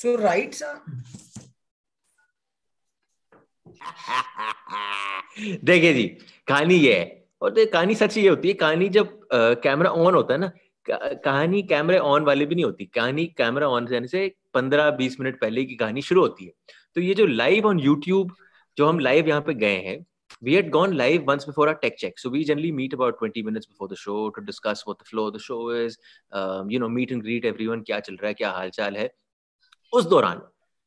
So right, sir. देखिए जी कहानी ये है। और तो देख कहानी सच ये होती है कहानी जब कैमरा ऑन होता है ना कहानी कैमरे ऑन वाली भी नहीं होती। कहानी कैमरा ऑन जाने से पंद्रह बीस मिनट पहले की कहानी शुरू होती है। तो ये जो लाइव ऑन यूट्यूब जो हम लाइव यहाँ पे गए हैं we had gone live once before our tech check so we generally meet about twenty minutes before the show to discuss flow the show is you know meet and greet everyone क्या चल रहा है क्या हालचाल है। उस दौरान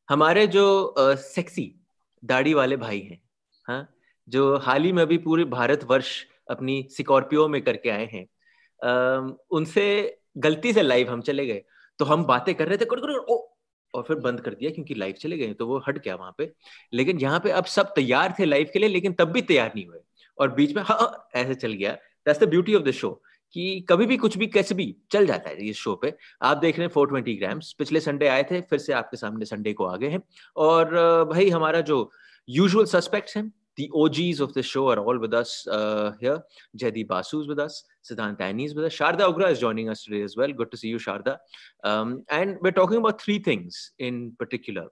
हमारे जो सेक्सी दाढ़ी वाले भाई हैं, हाँ, जो हाल ही में अभी पूरे भारत वर्ष अपनी सिकॉर्पियो में करके आए हैं, उनसे गलती से लाइव हम चले गए. तो हम बातें कर रहे थे, कुड़ कुड़ ओ, और फिर बंद कर दिया क्योंकि लाइव चले गए तो वो हट गया वहाँ पे। लेकिन यहाँ पे अब सब तैयार थे लाइव के लिए लेकिन तब भी तैयार नहीं हुए। और बीच में हाँ, हाँ ऐसे चल गया। That's the beauty of the show कि कभी भी कुछ भी कैसे भी चल जाता है इस शो पे आप देख रहे हैं फोर ट्वेंटी ग्राम्स पिछले संडे आए थे फिर से आपके सामने संडे को आ गए हैं और भाई हमारा जो यूजुअल सस्पेक्ट्स हैं The OGs of the show are all with us uh, here. Jaydeep Basu is with us. Siddhant Aini is with us. Sharda Ugra is joining us today as well. Good to see you, Sharda. Um, and we're talking about three things in particular.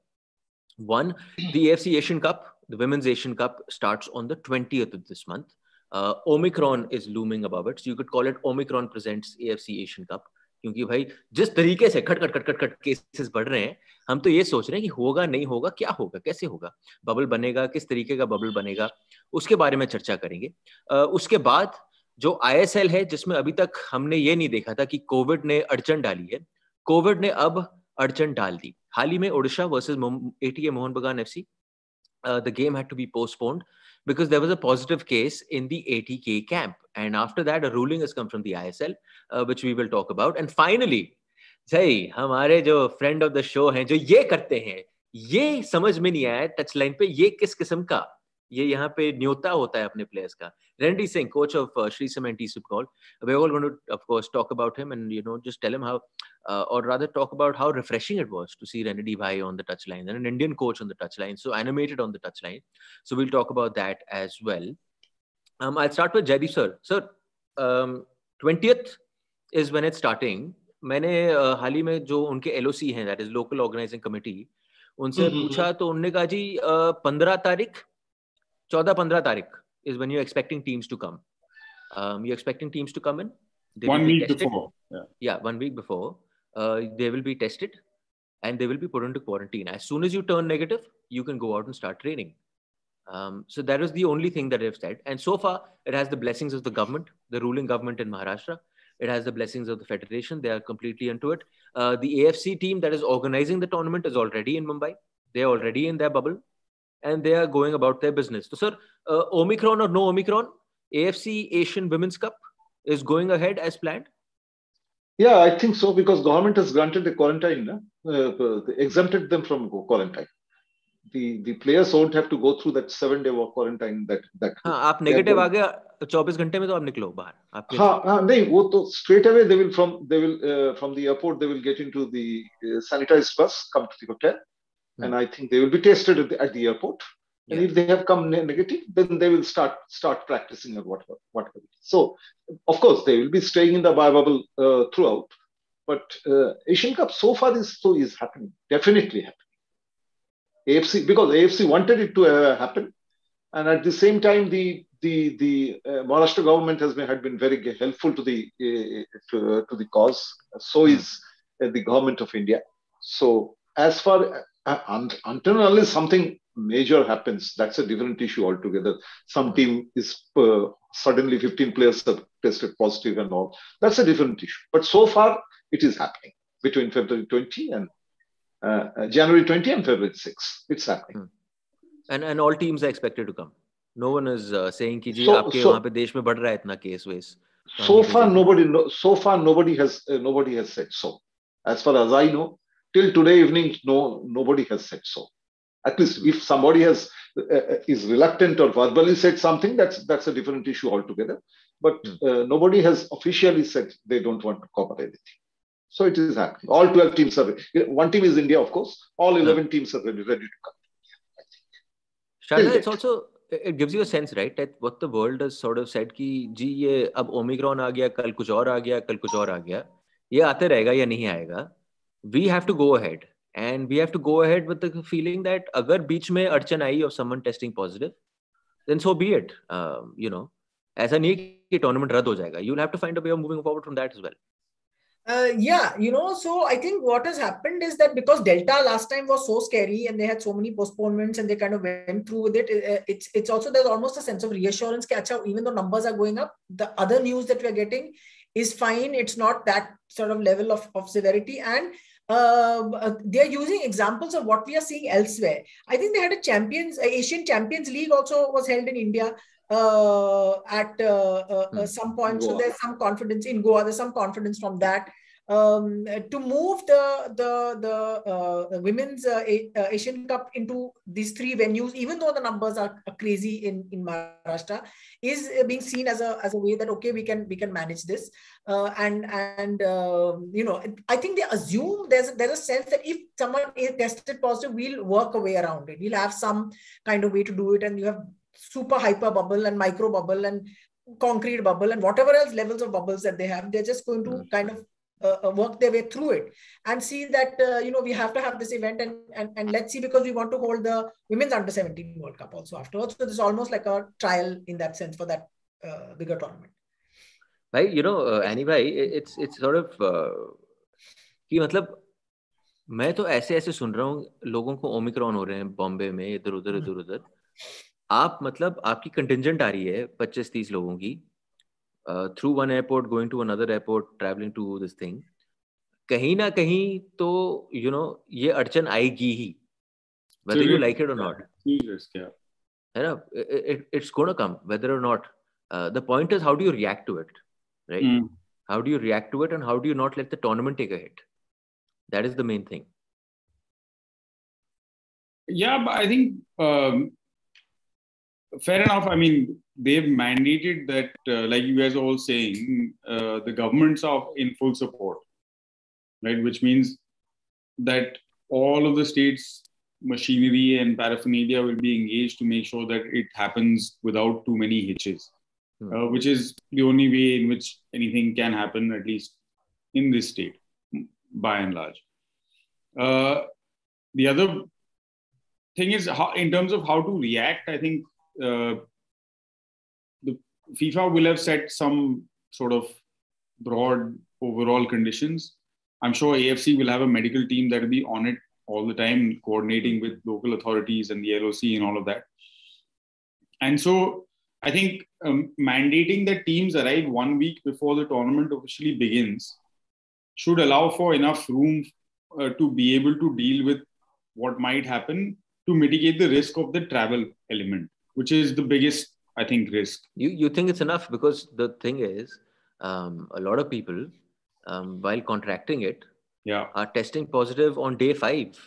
One, the AFC Asian Cup, the Women's Asian Cup starts on the 20th of this month. Uh, Omicron is looming above it. So you could call it Omicron Presents AFC Asian Cup. क्योंकि भाई जिस तरीके से खट खट खट खट खट केसेस बढ़ रहे हैं हम तो ये सोच रहे हैं कि होगा नहीं होगा क्या होगा कैसे होगा बबल बनेगा किस तरीके का बबल बनेगा उसके बारे में चर्चा करेंगे उसके बाद जो आईएसएल है जिसमें अभी तक हमने ये नहीं देखा था कि कोविड ने अड़चन डाली है कोविड ने अब अड़चन डाल दी हाल ही में Odisha versus ATK Mohun Bagan F C the game had to be postponed because there was a positive case in the ATK camp. And after that, a ruling has come from the ISL, uh, which we will talk about. And finally, सही हमारे जो friend of the show हैं जो ये करते हैं ये समझ में नहीं आया टच लाइन पे ये किस किस्म का ये यहाँ पे न्योता होता है अपने प्लेयर्स का। रणडी सिंह कोच ऑफ़ श्री SIM and call we all going to of course talk about him and you know just tell him how or rather talk about how refreshing it was to see Renedy भाई on the touchline and Indian coach on the touchline so animated on the touchline so we will talk about that as well um i'll start with jaydeep sir. Sir um 20th is when it's starting. मैंने uh, हाल ही में जो उनके LOC हैं that is local organizing committee उनसे हम्म, हम्म, पूछा हम्म। तो उन्होंने कहा जी uh, पंद्रह तारीख 14 15 tarik is when you're expecting teams to come. Um, you're expecting teams to come in. They one week before yeah. yeah. one week before. Uh, they will be tested and they will be put into quarantine. As soon as you turn negative you can go out and start training. Um, so that is the only thing that i've said. And so far it has the blessings of the government the ruling government in maharashtra. It has the blessings of the federation. They are completely into it. Uh, the afc team that is organizing the tournament is already in mumbai. They're already in their bubble and they are going about their business. So, sir, uh, Omicron or no Omicron, AFC Asian Women's Cup is going ahead as planned? Yeah, I think so because government has granted the quarantine, uh, uh, exempted them from quarantine. The the players won't have to go through that seven day quarantine that that. हाँ, आप negative आ गया 24 घंटे में तो आप निकलो बाहर. आपके हाँ हाँ नहीं वो तो straight away they will from they will uh, from the airport they will get into the uh, sanitized bus come to the hotel hmm. and I think they will be tested at the, at the airport and if they have come negative, then they will start start practicing or whatever. whatever. So, of course, they will be staying in the bubble uh, throughout. But uh, Asian Cup so far is so is happening, definitely happening. AFC because AFC wanted it to uh, happen, and at the same time, the the the uh, Maharashtra government has been had been very helpful to the uh, to, to, the cause. So hmm. is uh, the government of India. So as far until unless something major happens, that's a different issue altogether. Some team is uh, suddenly 15 players have tested positive and all. That's a different issue. But so far, it is happening between February 20 and uh, uh January 20 and February 6. It's happening. Hmm. And and all teams are expected to come. No one is uh, saying कि जी so, आपके so, वहाँ पे देश में बढ़ रहा है इतना केस वेस. So far, nobody so far nobody has uh, nobody has said so. As far as I know, till today evening, no nobody has said so at least if somebody has uh, uh, is reluctant or verbally said something that's that's a different issue altogether but hmm. uh, nobody has officially said they don't want to cover anything so it is happening all 12 teams are one team is india of course all 11 teams are ready, ready to come Sharda, it's also it gives you a sense right that what the world has sort of said कि जी ये अब Omicron आ गया कल कुछ और आ गया कल कुछ और आ गया ये आते रहेगा या नहीं आएगा we have to go ahead and we have to go ahead with the feeling that agar beach mein archan aayi or someone testing positive then so be it um, you know ऐसा नहीं कि tournament रद्द हो जाएगा you have to find a way of moving forward from that as well uh, yeah, you know, so I think what has happened is that because Delta last time was so scary and they had so many postponements and they kind of went through with it, uh, it's it's also there's almost a sense of reassurance. Catch up, even though numbers are going up, the other news that we're getting is fine. It's not that sort of level of, of severity. And uh, they're using examples of what we are seeing elsewhere. I think they had a champions, Asian Champions League also was held in India uh, at uh, uh, hmm. some point. Goa. So there's some confidence in Goa. There's some confidence from that. Um, to move the the the uh, women's uh, uh, Asian Cup into these three venues, even though the numbers are crazy in in Maharashtra, is being seen as a as a way that okay we can we can manage this, and and um, you know I think they assume there's there's a sense that if someone is tested positive, we'll work a way around it. We'll have some kind of way to do it, and you have super hyper bubble and micro bubble and concrete bubble and whatever else levels of bubbles that they have they're just going to mm. kind of uh, uh, work their way through it and see that uh, you know we have to have this event and, and and let's see because we want to hold the women's under 17 world cup also afterwards so this is almost like a trial in that sense for that uh, bigger tournament भाई you know uh, Annie भाई it's it's sort of uh, कि मतलब मैं तो ऐसे ऐसे सुन रहा हूँ लोगों को ओमिक्रॉन हो रहे हैं बॉम्बे में इधर उधर इधर उधर आप मतलब आपकी कंटिजेंट आ रही है पच्चीस तीस लोगों की through one airport going to another airport travelling to this thing कहीं ना कहीं तो यू you नो know, ये अड़चन आएगी ही whether you like it or not है ना it's going to come whether or not uh, the point is how do you react to it right mm. how do you react to it and how do you not let the tournament take a hit that is the main thing yeah but i think um, fair enough. I mean, they've mandated that, uh, like you guys are all saying, uh, the governments are in full support, right? Which means that all of the states' machinery and paraphernalia will be engaged to make sure that it happens without too many hitches, hmm. uh, which is the only way in which anything can happen, at least in this state, by and large. Uh, the other thing is how, in terms of how to react, I think the FIFA will have set some sort of broad overall conditions. I'm sure AFC will have a medical team that will be on it all the time, coordinating with local authorities and the LOC and all of that. And so I think um, mandating that teams arrive one week before the tournament officially begins should allow for enough room uh, to be able to deal with what might happen to mitigate the risk of the travel element which is the biggest, I think, risk. You you think it's enough because the thing is, um, a lot of people, um, while contracting it, yeah, are testing positive on day five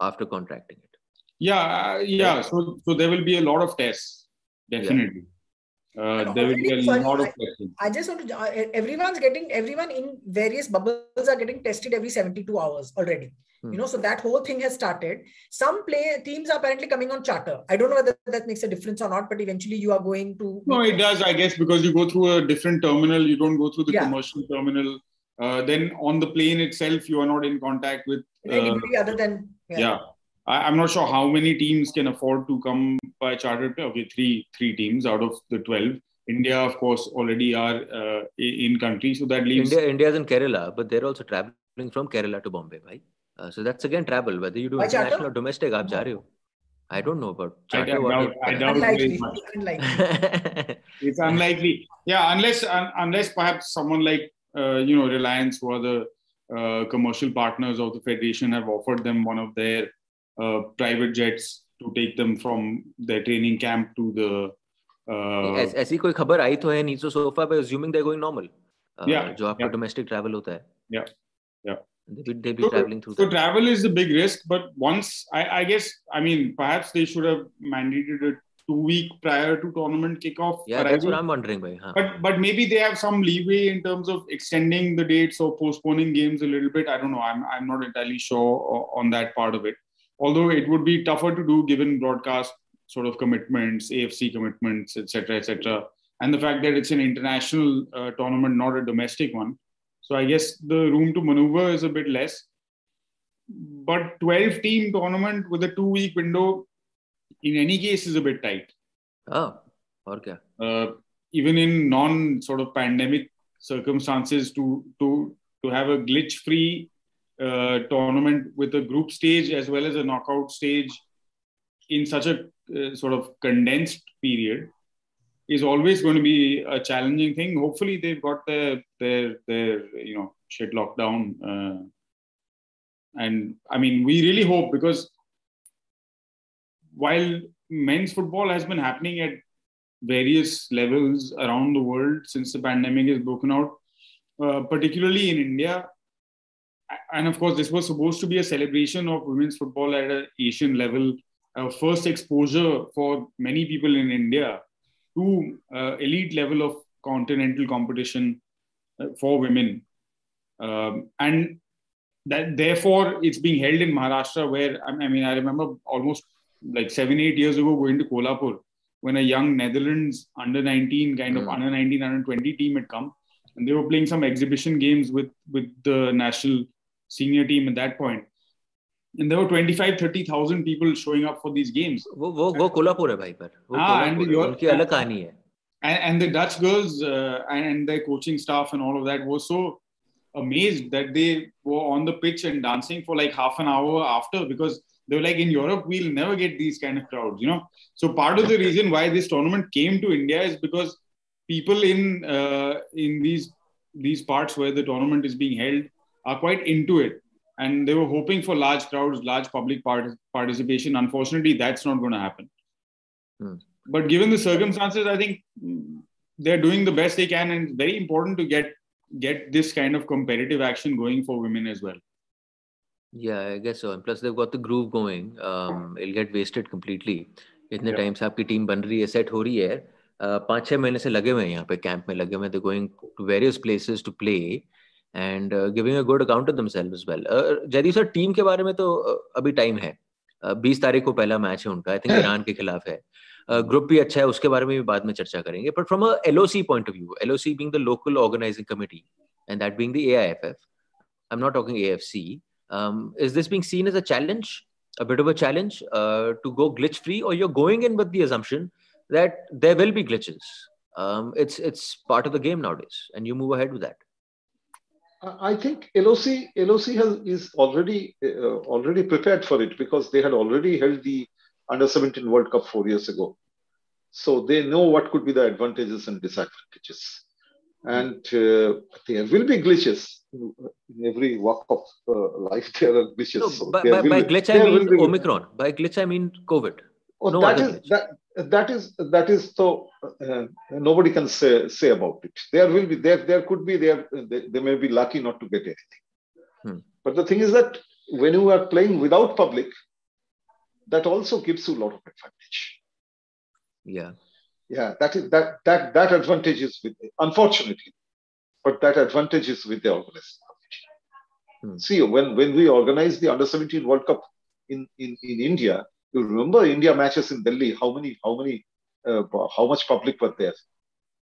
after contracting it. Yeah, uh, yeah. So so there will be a lot of tests, definitely. Yeah. Uh, there will be a sorry, lot of testing. I, I just want to. Uh, everyone's getting everyone in various bubbles are getting tested every seventy two hours already. Hmm. You know, so that whole thing has started. Some play teams are apparently coming on charter. I don't know whether that makes a difference or not, but eventually you are going to. No, it does, I guess, because you go through a different terminal. You don't go through the yeah. commercial terminal. Uh, then on the plane itself, you are not in contact with uh, anybody other than. Yeah. yeah. I, am not sure how many teams can afford to come by charter. Okay, three three teams out of the twelve. India, of course, already are uh, in country, so that leaves. India, is in Kerala, but they're also traveling from Kerala to Bombay, right? Uh, so that's again travel. Whether you do international or domestic, आप जा रहे हो. I don't know about charter. I doubt, I doubt unlikely. unlikely. it's unlikely. Yeah, unless un, unless perhaps someone like uh, you know Reliance, who are the uh, commercial partners of the federation, have offered them one of their uh, private jets to take them from their training camp to the. Uh, ऐसी कोई खबर आई तो है नीचे sofa पे assuming they're going normal. Uh, yeah, जो आपका domestic travel होता है. Yeah, yeah. They be, be so, traveling through. So that. travel is a big risk, but once I, I guess I mean perhaps they should have mandated it two week prior to tournament kickoff. Yeah, that's what I'm wondering, by. Huh? But but maybe they have some leeway in terms of extending the dates or postponing games a little bit. I don't know. I'm I'm not entirely sure on that part of it. Although it would be tougher to do given broadcast sort of commitments, AFC commitments, etc., etc., and the fact that it's an international uh, tournament, not a domestic one. So I guess the room to maneuver is a bit less. but 12 team tournament with a two week window, in any case, is a bit tight. Oh, okay. Uh, even in non sort of pandemic circumstances, to to to have a glitch free uh, tournament with a group stage as well as a knockout stage in such a uh, sort of condensed period is always going to be a challenging thing. Hopefully, they've got their their their you know shit locked down. Uh, and I mean, we really hope because while men's football has been happening at various levels around the world since the pandemic has broken out, uh, particularly in India. And of course, this was supposed to be a celebration of women's football at an Asian level, first exposure for many people in India to uh, elite level of continental competition uh, for women. Um, and that therefore it's being held in Maharashtra, where I mean, I remember almost like seven, eight years ago going to Kolhapur when a young Netherlands under 19 kind of mm. under 19, under 20 team had come and they were playing some exhibition games with with the national senior team at that point and there were 25 30000 people showing up for these games वो वो वो कोल्हापुर है भाई पर वो हाँ, and your, उनकी अलग कहानी है and, and the Dutch girls uh, and their coaching staff and all of that were so amazed that they were on the pitch and dancing for like half an hour after because they were like in Europe we'll never get these kind of crowds, you know. So part of the reason why this tournament came to India is because people in uh, in these these parts where the tournament is being held are quite into it, and they were hoping for large crowds, large public part- participation. Unfortunately, that's not going to happen. Hmm. But given the circumstances, I think they're doing the best they can, and it's very important to get get this kind of competitive action going for women as well. Yeah, I guess so. And plus, they've got the groove going. Um, it'll get wasted completely. इतने time से आपकी team बन रही है set हो रही है पाँच छः महीने से लगे हुए हैं यहाँ पे कैंप में लगे हुए हैं going to various places to play and giving a good account of themselves as well Jaideep sir team के बारे में तो uh, अभी टाइम है। uh, बीस तारीख को पहला मैच है उनका। आई थिंक ईरान के खिलाफ है। uh, ग्रुप भी अच्छा है उसके बारे में भी बाद में चर्चा करेंगे। But from a LOC point of view LOC being the local organizing committee and that being the AIFF I am not talking AFC is this being seen as a challenge? A bit of a challenge to go glitch free? Or you're going in with the assumption that there will be glitches. Um, it's it's part of the game nowadays and you move ahead with that. I think LOC LOC has is already uh, already prepared for it because they had already held the under 17 World Cup four years ago, so they know what could be the advantages and disadvantages, and uh, there will be glitches in every walk of uh, life. There are glitches. No, so by, by, by glitch I mean Omicron. By glitch I mean COVID. Oh, no that is that that is that is so uh, nobody can say say about it. There will be there there could be there they, they may be lucky not to get anything. Hmm. but the thing is that when you are playing without public that also gives you a lot of advantage. Yeah. Yeah that is that that that advantage is with unfortunately but that advantage is with the organizing committee hmm. see when when we organized the under 17 world cup in in in india you remember India matches in Delhi, how many, how many, uh, how much public were there?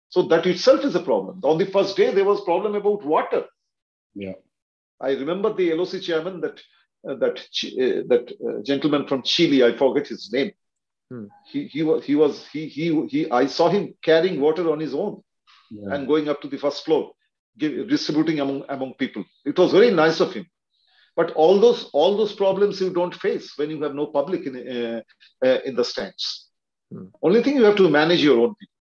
So that itself is a problem. On the first day, there was problem about water. Yeah. I remember the LOC chairman that uh, that uh, that uh, gentleman from Chile, I forget his name. Hmm. He he was he was he he he. I saw him carrying water on his own yeah. and going up to the first floor, give, distributing among among people. It was very nice of him. But all those all those problems you don't face when you have no public in uh, uh, in the stands. Hmm. Only thing you have to manage your own people.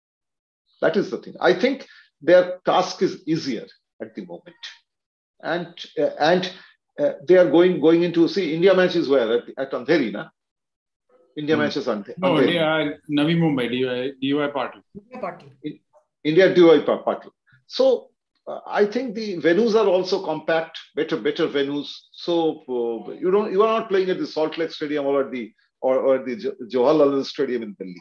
That is the thing. I think their task is easier at the moment, and uh, and uh, they are going going into see India matches where at, at Andheri, na? India hmm. matches Andheri. No, India, Navi Mumbai, DY, DY Patil. India DY Patil. So uh, I think the venues are also compact, better better venues. So uh, you don't you are not playing at the Salt Lake Stadium or at the or, or the Jawaharlal Stadium in Delhi.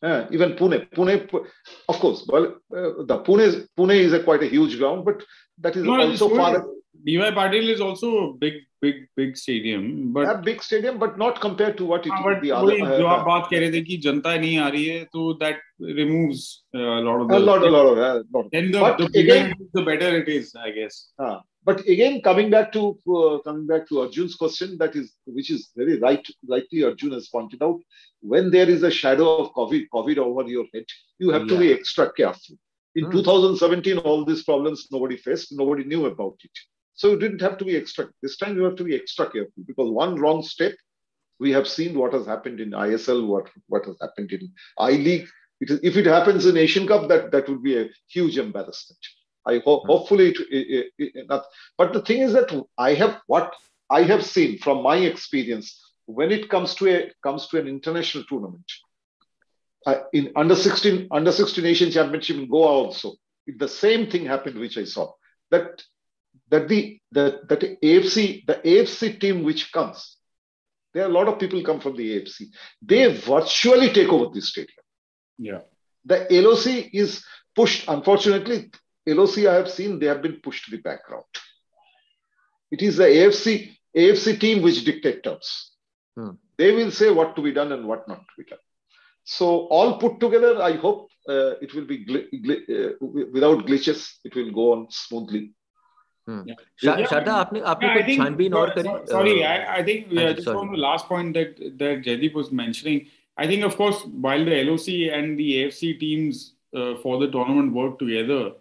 Uh, even Pune, Pune, of course. Well, uh, the Pune Pune is a quite a huge ground, but that is no, also far. DY Patil is also a big, big, big stadium, but a big stadium, but not compared to what it हाँ, but the other. जो आप बात कह रहे थे कि जनता नहीं आ रही है, तो that removes a lot of the. A lot, a lot of. Uh, lot. Then the, the bigger again, the better it is, I guess. Uh, but again, coming back to uh, coming back to Arjun's question, that is which is very right, rightly Arjun has pointed out. When there is a shadow of COVID, COVID over your head, you have yeah. to be extra careful. In hmm. 2017, all these problems nobody faced, nobody knew about it. so you didn't have to be extra. This time you have to be extra careful because one wrong step, we have seen what has happened in ISL, what what has happened in I League. if it happens in Asian Cup, that that would be a huge embarrassment. I hope, hmm. hopefully, it, it, it, not. But the thing is that I have what I have seen from my experience when it comes to a comes to an international tournament. Uh, in under 16 under 16 Asian Championship in Goa also, the same thing happened, which I saw that that the the that the AFC the AFC team which comes, there are a lot of people come from the AFC. They virtually take over the stadium. Yeah, the LOC is pushed. Unfortunately, LOC I have seen, they have been pushed to the background. It is the AFC, AFC team which dictate terms. Hmm. They will say what to be done and what not to be done. So all put together, I hope uh, it will be gl- gl- uh, without glitches. It will go on smoothly. Hmm. Yeah. Sharda, आपने आपने yeah, छानबीन और करी? Sorry, I, I think uh, just sorry. on the last point that that Jaideep was mentioning. I think, of course, while the LOC and the AFC teams uh, for the tournament work together,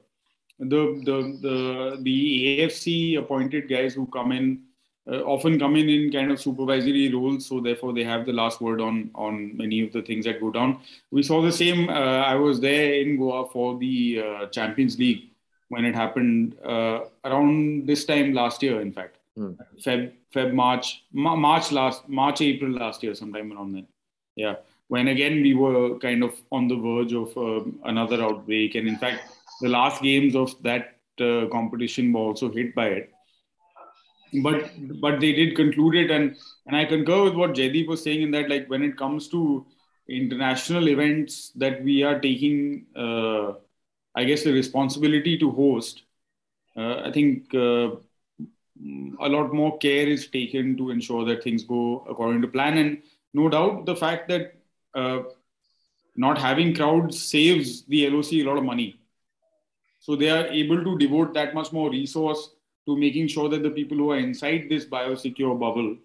the the the the AFC appointed guys who come in uh, often come in in kind of supervisory roles, so therefore they have the last word on on many of the things that go down. We saw the same. Uh, I was there in Goa for the uh, Champions League when it happened uh, around this time last year. In fact, mm. Feb Feb March March last March April last year, sometime around then. Yeah, when again we were kind of on the verge of um, another outbreak, and in fact the last games of that uh, competition were also hit by it. But but they did conclude it, and and I concur with what Jaideep was saying in that like when it comes to international events that we are taking, uh, I guess the responsibility to host. Uh, I think uh, a lot more care is taken to ensure that things go according to plan, and no doubt the fact that uh, not having crowds saves the LOC a lot of money so they are able to devote that much more resource to making sure that the people who are inside this biosecure bubble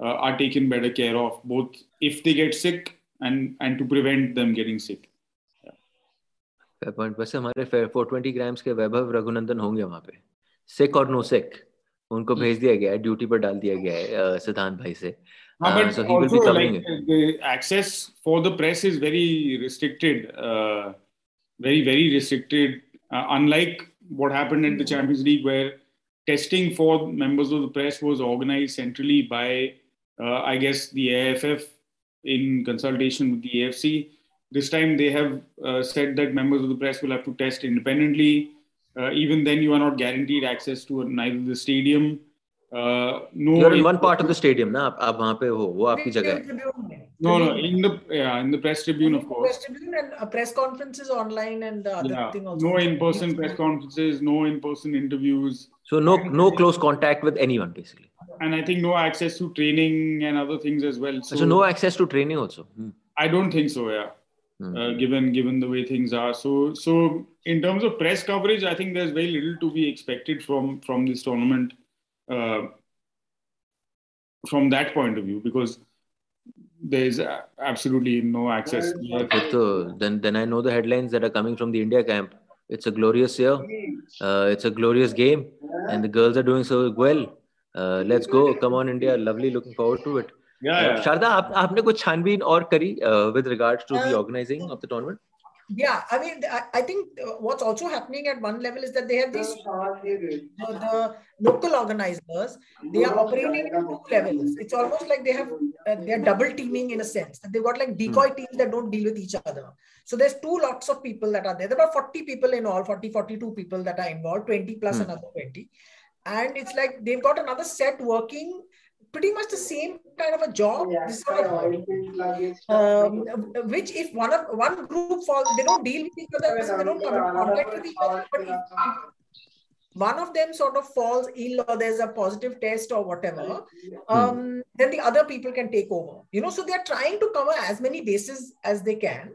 uh, are taken better care of, both if they get sick and and to prevent them getting sick. Fair point. वैसे हमारे 420 grams के वैभव रघुनंदन होंगे वहाँ पे सिक और no सिक उनको भेज दिया गया है ड्यूटी पर डाल दिया गया है सिद्धांत भाई से Uh, but so he also, will be covering like, it. The access for the press is very restricted, uh, very very restricted uh, unlike what happened at the hmm. Champions League, where testing for members of the press was organized centrally by, uh, I guess, the AFF in consultation with the AFC. This time they have uh, said that members of the press will have to test independently. Uh, even then, you are not guaranteed access to neither the stadium uh, no you're in one part of the stadium na आप वहाँ पे हो वो आपकी जगह है no no in the yeah in the press tribune of course press tribune and uh, press conferences online and the other yeah. thing also no in person press conferences no in person interviews so no no close contact with anyone basically and I think no access to training and other things as well so, so no access to training also hmm. I don't think so yeah hmm. uh, given given the way things are so so in terms of press coverage I think there's very little to be expected from from this tournament uh, from that point of view because there is absolutely no access. So then, then I know the headlines that are coming from the India camp. It's a glorious year. Uh, it's a glorious game, and the girls are doing so well. Uh, let's go! Come on, India! Lovely. Looking forward to it. Uh, yeah. Sharda, aap, aapne kuch chanbeen aur kari uh, with regards to the uh, organizing of the tournament? Yeah, I mean, I, I think uh, what's also happening at one level is that they have these the local organizers. They are operating at two levels. It's almost like they have uh, they are double teaming in a sense. They've got like decoy hmm. teams that don't deal with each other. So there's two lots of people that are there. There are 40 people in all, 40, 42 people that are involved, 20 plus hmm. another 20 and it's like they've got another set working pretty much the same kind of a job. Of, um, which if one of one group falls, they don't deal with each other, they don't come in contact with each other. But if, one of them sort of falls ill or there's a positive test or whatever, um, then the other people can take over. You know, so they're trying to cover as many bases as they can.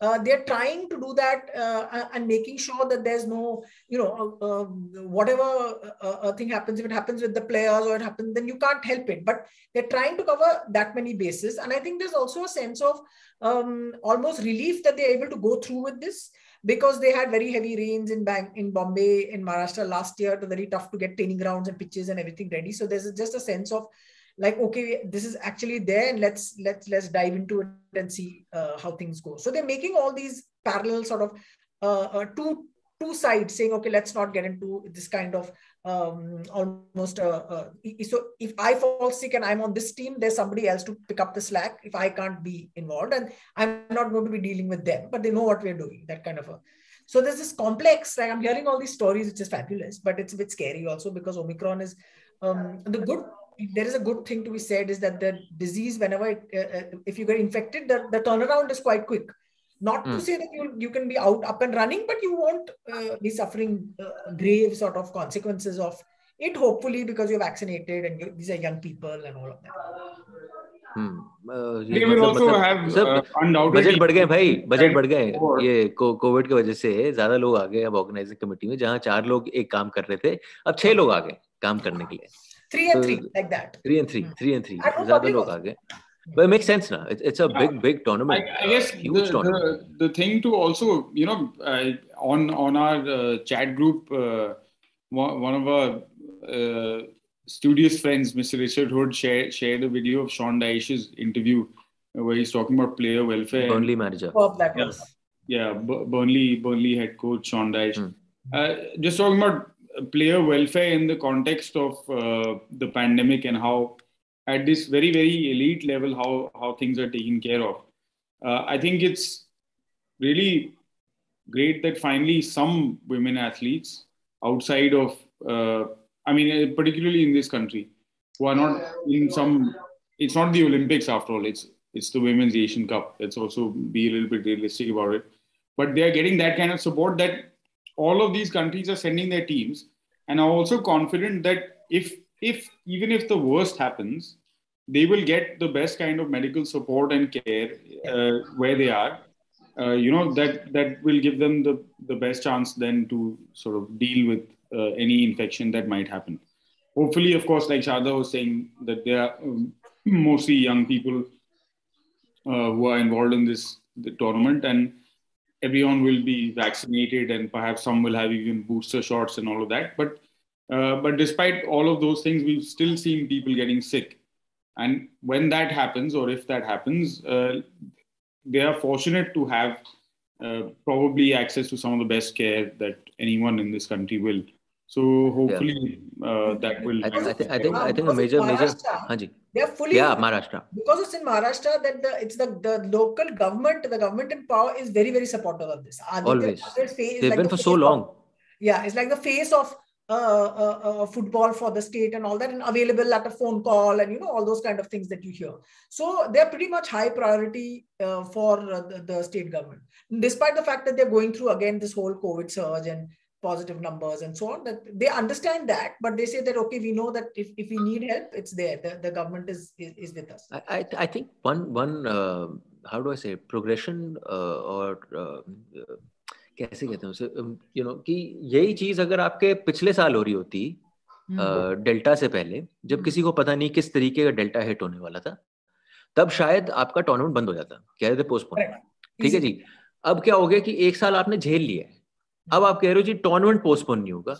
Uh, they're trying to do that uh, and making sure that there's no, you know, uh, whatever uh, thing happens, if it happens with the players or it happens, then you can't help it. But they're trying to cover that many bases. And I think there's also a sense of um, almost relief that they're able to go through with this because they had very heavy rains in Bang in Bombay, in Maharashtra last year. It was very tough to get training grounds and pitches and everything ready. So there's just a sense of like okay this is actually there and let's let's let's dive into it and see uh, how things go. So they're making all these parallel sort of uh, uh, two two sides saying okay let's not get into this kind of um, almost uh, uh, so if i fall sick and i'm on this team there's somebody else to pick up the slack if i can't be involved and i'm not going to be dealing with them but they know what we're doing that kind of a. So there's this complex like i'm hearing all these stories which is fabulous but it's a bit scary also because omicron is um, the good there is a good thing to be said is that the disease, whenever it, uh, uh, if you get infected, the, the turnaround is quite quick. Not mm. to hmm. say that you, you can be out up and running, but you won't uh, be suffering uh, grave sort of consequences of it. Hopefully, because you're vaccinated and you, these are young people and all of that. ये budget बढ़ गए भाई budget बढ़ गए ये Covid की वजह से ज्यादा लोग आ गए अब ऑर्गेनाइजिंग कमेटी में जहाँ चार लोग एक काम कर रहे थे अब छह लोग आ गए काम करने के लिए Three and three like that three and three three and three zyada log aa but it makes sense now it's, it's a big big tournament i, I guess huge the, tournament. The, the thing to also you know uh, on on our uh, chat group uh, one of our uh, studious friends mr richard hood shared shared a video of sean dyche's interview where he's talking about player welfare burnley manager oh, that yes. yeah burnley burnley head coach sean dyche hmm. Uh, just talking about player welfare in the context of uh, the pandemic and how at this very very elite level how how things are taken care of. Uh, i think it's really great that finally some women athletes outside of uh, i mean uh, particularly in this country who are not in some it's not the olympics after all it's it's the women's asian cup. Let's also be a little bit realistic about it. But they are getting that kind of support that all of these countries are sending their teams and i'm also confident that if if even if the worst happens they will get the best kind of medical support and care uh, where they are. Uh, you know that that will give them the the best chance then to sort of deal with uh, any infection that might happen. Hopefully of course like Sharda was saying that they are um, mostly young people uh, who are involved in this tournament. And everyone will be vaccinated and perhaps some will have even booster shots and all of that but uh, but despite all of those things we've still seen people getting sick and when that happens or if that happens uh, they are fortunate to have uh, probably access to some of the best care that anyone in this country will so hopefully yeah. Uh, that will I, I, think, I think i think a major major Hanji. They're fully yeah Maharashtra because it's in Maharashtra that the it's the the local government the government in power is very very supportive of this. Always they've like been the for so long. Of, yeah, it's like the face of uh, uh, uh, football for the state and all that, and available at a phone call and you know all those kind of things that you hear. So they're pretty much high priority uh, for the, the state government, despite the fact that they're going through again this whole COVID surge and positive numbers and so on that they understand that but they say that okay we know that if, if we need help it's there the, the government is, is, is with us i i, I think one one uh, how do i say progression uh, or uh, कैसे कहते हैं उसे you know कि यही चीज़ अगर आपके पिछले साल हो रही होती डेल्टा से पहले जब किसी को पता नहीं किस तरीके का डेल्टा हिट होने वाला था तब शायद आपका टूर्नामेंट बंद हो जाता कह रहे थे पोस्टपोन ठीक है जी अब क्या हो गया कि एक साल आपने झेल लिया है अब आप कह रहे हो जी टूर्नामेंट पोस्टपोन नहीं होगा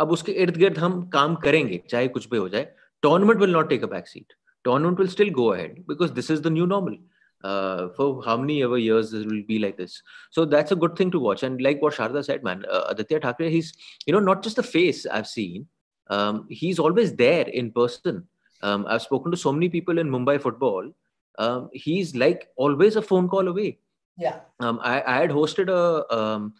अब उसके इर्द गिर्द हम काम करेंगे चाहे कुछ भी हो जाए tournament will not take a back seat tournament will still go ahead because this is the new normal uh, for how many ever years it will be like this. So that's a good thing to watch. And like what Sharda said, man, uh, Aditya Thakre, he's you know not just the face I've seen. Um, he's always there in person. Um, I've spoken to so many people in Mumbai football. Um, he's like always a phone call away. Yeah. Um, I, I had hosted a um,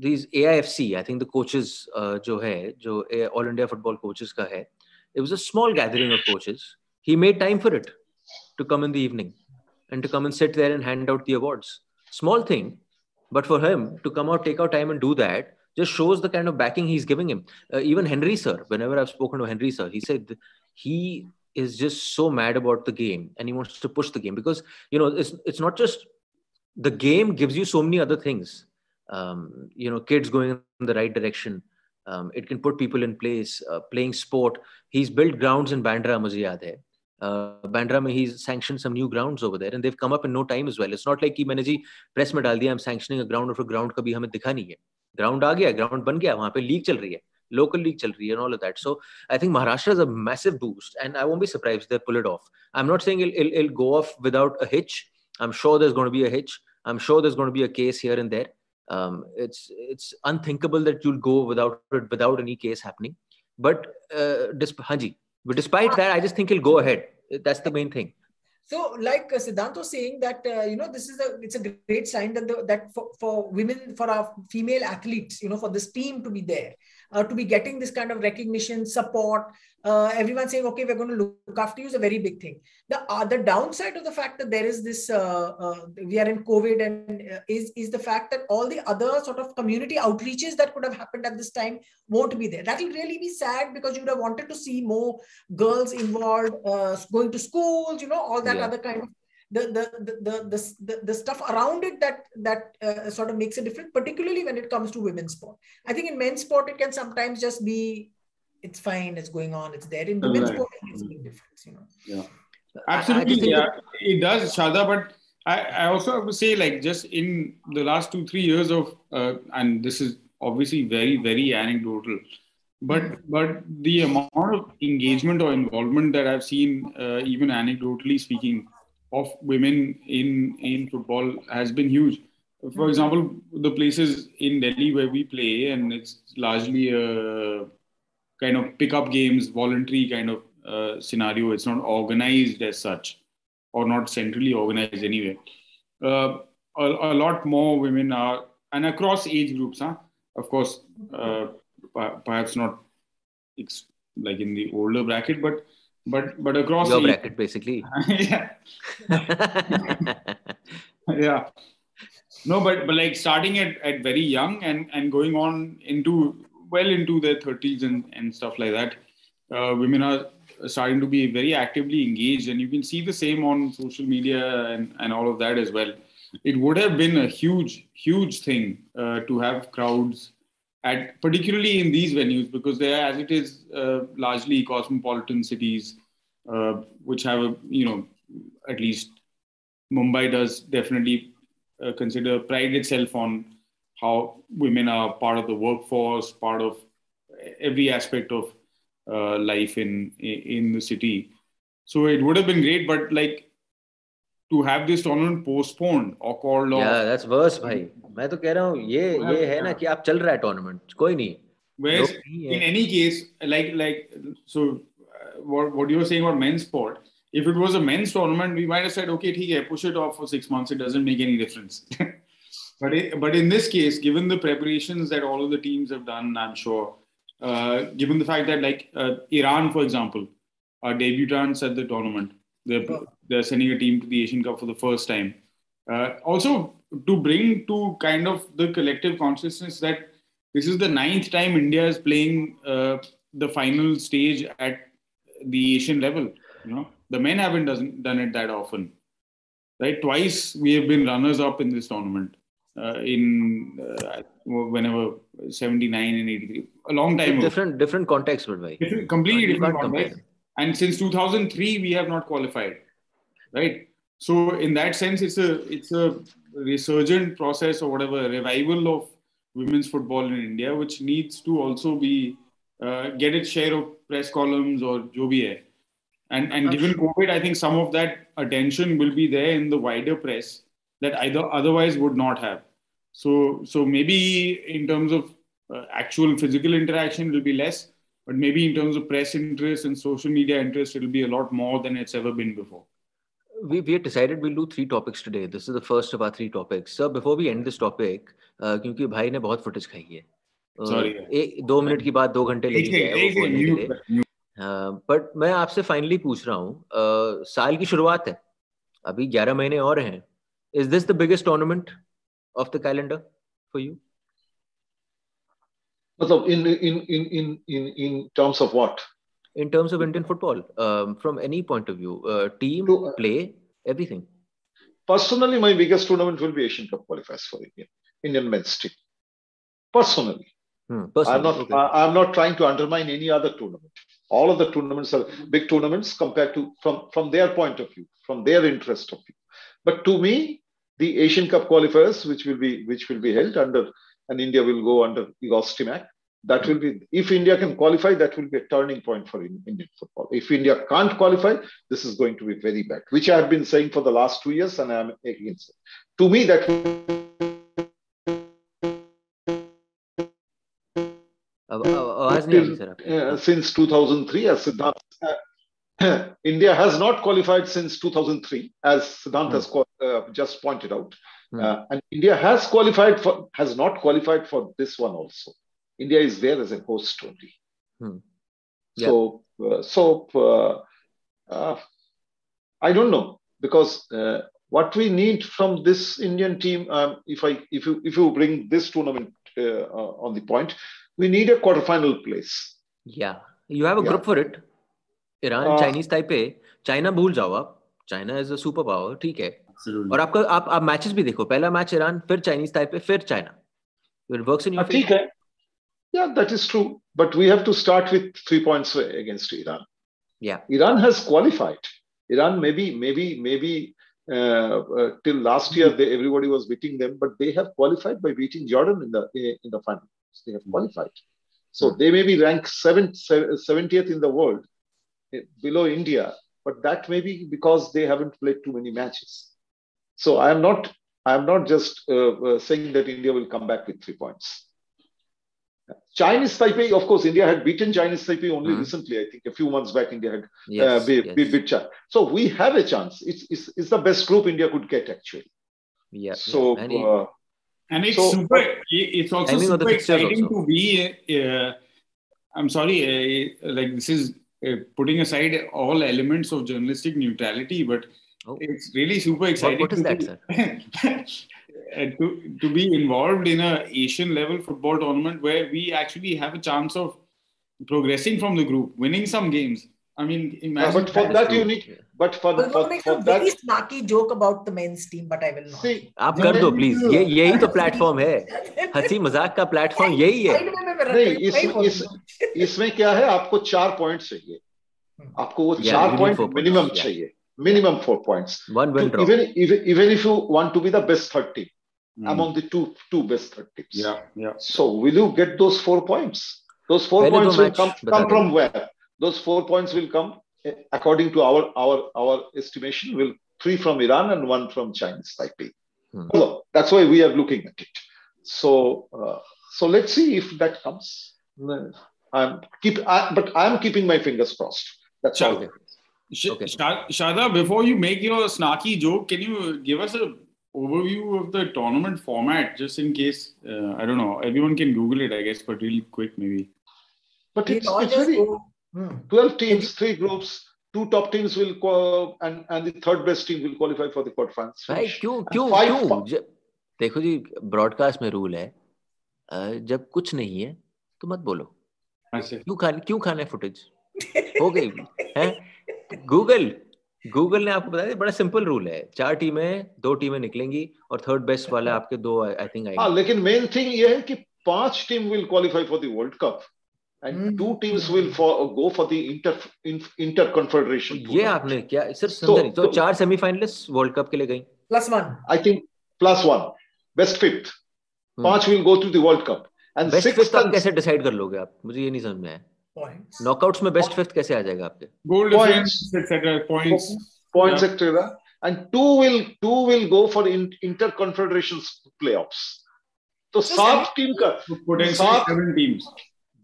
these AIFC, I think the coaches uh, जो है जो All India Football Coaches का है, it was a small gathering of coaches. He made time for it to come in the evening and to come and sit there and hand out the awards. Small thing, but for him to come out, take out time and do that just shows the kind of backing he's giving him. Uh, even Henry sir, whenever I've spoken to Henry sir, he said he is just so mad about the game and he wants to push the game because you know it's it's not just the game gives you so many other things. um, you know kids going in the right direction um, it can put people in place uh, playing sport he's built grounds in bandra muziyad hai uh, bandra he's sanctioned some new grounds over there and they've come up in no time as well it's not like he maine ji press mein dal diya i'm sanctioning a ground aur ground kabhi hame dikha nahi hai ground aa gaya ground ban gaya wahan pe league chal rahi hai local league chal rahi hai and all of that. So I think Maharashtra is a massive boost, and I won't be surprised if they pull it off. I'm not saying it'll, it'll, it'll go off without a hitch. I'm sure there's going to be a hitch. I'm sure there's going to be a case here and there. Um, it's it's unthinkable that you'll go without without any case happening. But uh, disp- Hanji, but despite that, I just think he'll go ahead. That's the main thing. So, like uh, Siddhant was saying, that uh, you know, this is a it's a great sign that the, that for, for women, for our female athletes, you know, for this team to be there, uh, to be getting this kind of recognition, support, uh, everyone saying, okay, we're going to look after you is a very big thing. The uh, the downside of the fact that there is this, uh, uh, we are in COVID, and uh, is is the fact that all the other sort of community outreaches that could have happened at this time won't be there. That will really be sad because you would have wanted to see more girls involved, going to schools, you know, all that yeah. other kind of the the, the the the the, stuff around it that that uh, sort of makes a difference particularly when it comes to women's sport. I think in men's sport it can sometimes just be it's fine it's going on it's there. In women's right. sport it makes a big difference you know. Yeah. Absolutely yeah. it does Sharda but I, I also have to say like just in the last two three years of uh, and this is obviously very very anecdotal but but the amount of engagement or involvement that i've seen uh, even anecdotally speaking of women in in football has been huge. For example, the places in Delhi where we play, and it's largely a kind of pickup games, voluntary kind of uh, scenario. It's not organized as such, or not centrally organized anyway. Uh, a, a, lot more women are, and across age groups, huh? Of course, uh, perhaps not like in the older bracket, but but but across your bracket basically. Yeah. Yeah. No but but like starting at, at very young and and going on into well into their 30s and and stuff like that uh, women are starting to be very actively engaged. And you can see the same on social media and and all of that as well. It would have been a huge huge thing uh, to have crowds at particularly in these venues because they are as it is uh, largely cosmopolitan cities uh, which have a you know at least Mumbai does definitely uh, consider pride itself on how women are part of the workforce, part of every aspect of uh, life in in the city. So it would have been great, but like to have this tournament postponed or called off. Yeah, that's worse, भाई. मैं तो कह रहा हूँ ये ये है ना कि आप चल रहा है tournament कोई नहीं Whereas in any case, like like so, uh, what what you're saying about men's sport, if it was a men's tournament, we might have said, okay, okay, push it off for six months. It doesn't make any difference. but it, but in this case, given the preparations that all of the teams have done, I'm sure, uh, given the fact that like uh, Iran, for example, are debutants at the tournament. They're, they're sending a team to the Asian Cup for the first time. Uh, also, to bring to kind of the collective consciousness that this is the ninth time India is playing uh, the final stage at the Asian level. You know, the men haven't done, done it that often. Right, twice we have been runners up in this tournament. Uh, in uh, whenever 79 and 83 a long time different ago. different context but why completely different context and since 2003 we have not qualified right so in that sense it's a it's a resurgent process or whatever revival of women's football in india which needs to also be uh, get its share of press columns or jo bhi hai. And, and given COVID, I think some of that attention will be there in the wider press that either otherwise would not have. So, so maybe in terms of uh, actual physical interaction, will be less, but maybe in terms of press interest and social media interest, it will be a lot more than it's ever been before. We, we had decided we'll do three topics today. This is the first of our three topics. So before we end this topic, uh, क्योंकि भाई ने बहुत footage खाई है Sorry. एक दो minute की बात दो घंटे लगी है बट uh, मैं आपसे फाइनली पूछ रहा हूँ uh, साल की शुरुआत है अभी ग्यारह महीने और हैं is this the biggest tournament of the calendar for you मतलब in in in in in in terms of what in terms of indian football um, from any point of view uh, team to, uh, play everything personally, my biggest tournament will be Asian Cup qualifiers for Indian Indian men's team. Personally, Hmm, I'm not. okay. I- I'm not trying to undermine any other tournament. All of the tournaments are big tournaments compared to from from their point of view, from their interest of view. But to me, the Asian Cup qualifiers, which will be which will be held under, and India will go under Igor Stimac that will be if india can qualify that will be a turning point for indian football. If india can't qualify this is going to be very bad which i have been saying for the last two years and i am against it. To me that uh, since 2003 as Siddhant, India has not qualified since 2003 as Siddhant has uh, just pointed out. Uh, and India has qualified for has not qualified for this one also. India is there as a host only Hmm. so uh, so uh, uh, I don't know because uh, what we need from this Indian team um, if I if you if you bring this tournament uh, uh, on the point we need a quarterfinal place या you have a Yeah. Group for it Iran Uh, Chinese Taipei China भूल जाओ आप China is a super power ठीक है Absolutely. और आपका आप आप मैचेस भी देखो पहला मैच ईरान फिर चाइनीज टाइपे फिर चाइना इट वर्क्स इन हाँ, योर ठीक है yeah, that is true. But we have to start with three points against Iran. Yeah. Iran has qualified. Iran maybe, maybe, maybe uh, uh, till last year they, everybody was beating them, but they have qualified by beating Jordan in the in the final. They have qualified. So Hmm. they may be ranked seventh, seventieth in the world, eh, below India, but that may be because they haven't played too many matches. So I am not, I am not just uh, uh, saying that India will come back with three points. Chinese Taipei, of course, India had mm-hmm. beaten Chinese Taipei only mm. recently. I think a few months back, India had uh, yes, uh, beat, yes. beat, beat China. So we have a chance. It's, it's, it's the best group India could get actually. Yeah. So. And, uh, and, it's so, super. Uh, it's also super exciting also. to be. Uh, I'm sorry, uh, like this is putting aside all elements of journalistic neutrality, but oh. it's really super exciting. what, what is that, sir? to, to be involved in a asian level football tournament where we actually have a chance of progressing from the group winning some games i mean imagine Yeah, but for That that you need, but for, was for, make for a very that, snarky joke about the men's team, but I will not. see, आप कर दो please ये यही तो platform है हँसी मज़ाक का प्लेटफॉर्म यही है नहीं, हूँ, इस- इसमें क्या है आपको चार पॉइंट चाहिए आपको वो चार पॉइंट four points, मिनिमम. चाहिए minimum four points one win draw even even even if you want to be mm. among the two two best third teams. Yeah, yeah. So will you get those four points? Those four Very points will match, come, come from where? Those four points will come eh, according to our our our estimation will three from Iran and one from Chinese Taipei. Hmm. So that's why we are looking at it. So uh, so let's see if that comes. I'm keep I, but I'm keeping my fingers crossed. That's Sharda. all. Okay. Sharda, before you make your snarky joke, can you give us a overview of the tournament format, just in case? Uh, I don't know. Everyone can Google it, I guess, but really quick, maybe. But We'll it's, all it's just very go- Hmm. 12 teams, three groups, two top teams will qual- and and the third best team will qualify for the quarterfinals. भाई Finish. क्यों And क्यों five क्यों fi- ज- देखो जी broadcast में rule है अ, जब कुछ नहीं है तो मत बोलो अच्छा क्यों खाने क्यों खाना है फुटेज हो गई है गूगल गूगल ने आपको बताया था, बड़ा सिंपल रूल है। चार टीमें दो टीमें निकलेंगी और थर्ड बेस्ट वाला आपके दो आई थिंक हाँ आएँगे लेकिन मेन थिंग ये है कि पाँच team will qualify for the world cup and. Two teams will go for the inter inter confederation ये आपने क्या सिर्फ़ समझा नहीं तो तो- चार सेमीफाइनलिस्ट वर्ल्ड कप के लिए गई। Plus one. I think plus one best fifth. पाँच will go to the world cup and best six कैसे डिसाइड कर लोगे आप? मुझे ये नहीं समझ में आया नॉकआउट्स में बेस्ट फिफ्थ कैसे आ जाएगा आपके? Gold points etcetera points points etcetera and two will two will go for inter confederation playoffs तो सात टीम का सात टीम्स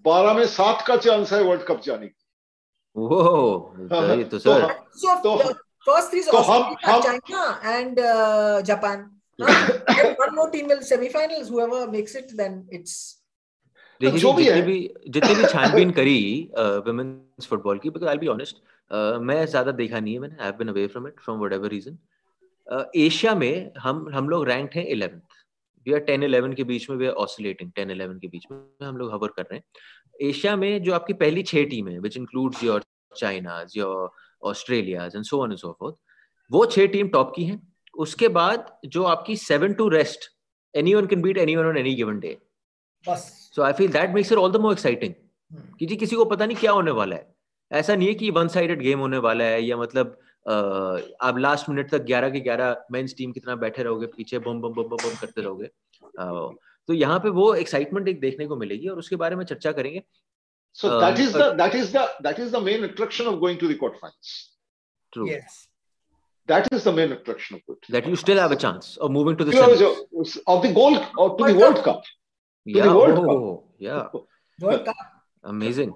बारह में सात का चांस है वर्ल्ड कप जाने की। वो तो सर तो हाँ, हाँ। फ़र्स्ट थ्री तो-, तो हम चाइना एंड जापान देखिए जो भी जितनी है। भी जितनी भी छानबीन करी वुमेन्स फुटबॉल की बिकॉज़ आई बी ऑनेस्ट मैं ज़्यादा देखा नहीं है मैंने I have been away from it from whatever reason Asia में हम हम लोग रैंक्ड हैं 11th वी आर 10 11 के बीच में वी आर ऑसिलेटिंग 10 11 के बीच में हम लोग हवर कर रहे हैं। एशिया में जो आपकी पहली छह टीम है which includes your Chinas your Australias and so on and so forth वो छह टीम टॉप की हैं। उसके बाद जो आपकी seven to rest anyone can beat anyone on any given day बस। So I feel that makes it all the more exciting कि जी किसी को पता नहीं क्या होने वाला है। ऐसा नहीं है कि वन साइडेड गेम होने वाला है या मतलब आप लास्ट मिनट तक 11 के 11 मेंस टीम कितना बैठे रहोगे पीछे बम बम बम बम करते रहोगे। तो यहाँ पे वो एक्साइटमेंट एक देखने को मिलेगी और उसके बारे में चर्चा करेंगे। So that is the that is the that is the main attraction of going to the quarter finals true yes that is the main attraction of it that you still have a chance of moving to the of the gold to the world cup World oh, Cup. Yeah. World Cup. Amazing.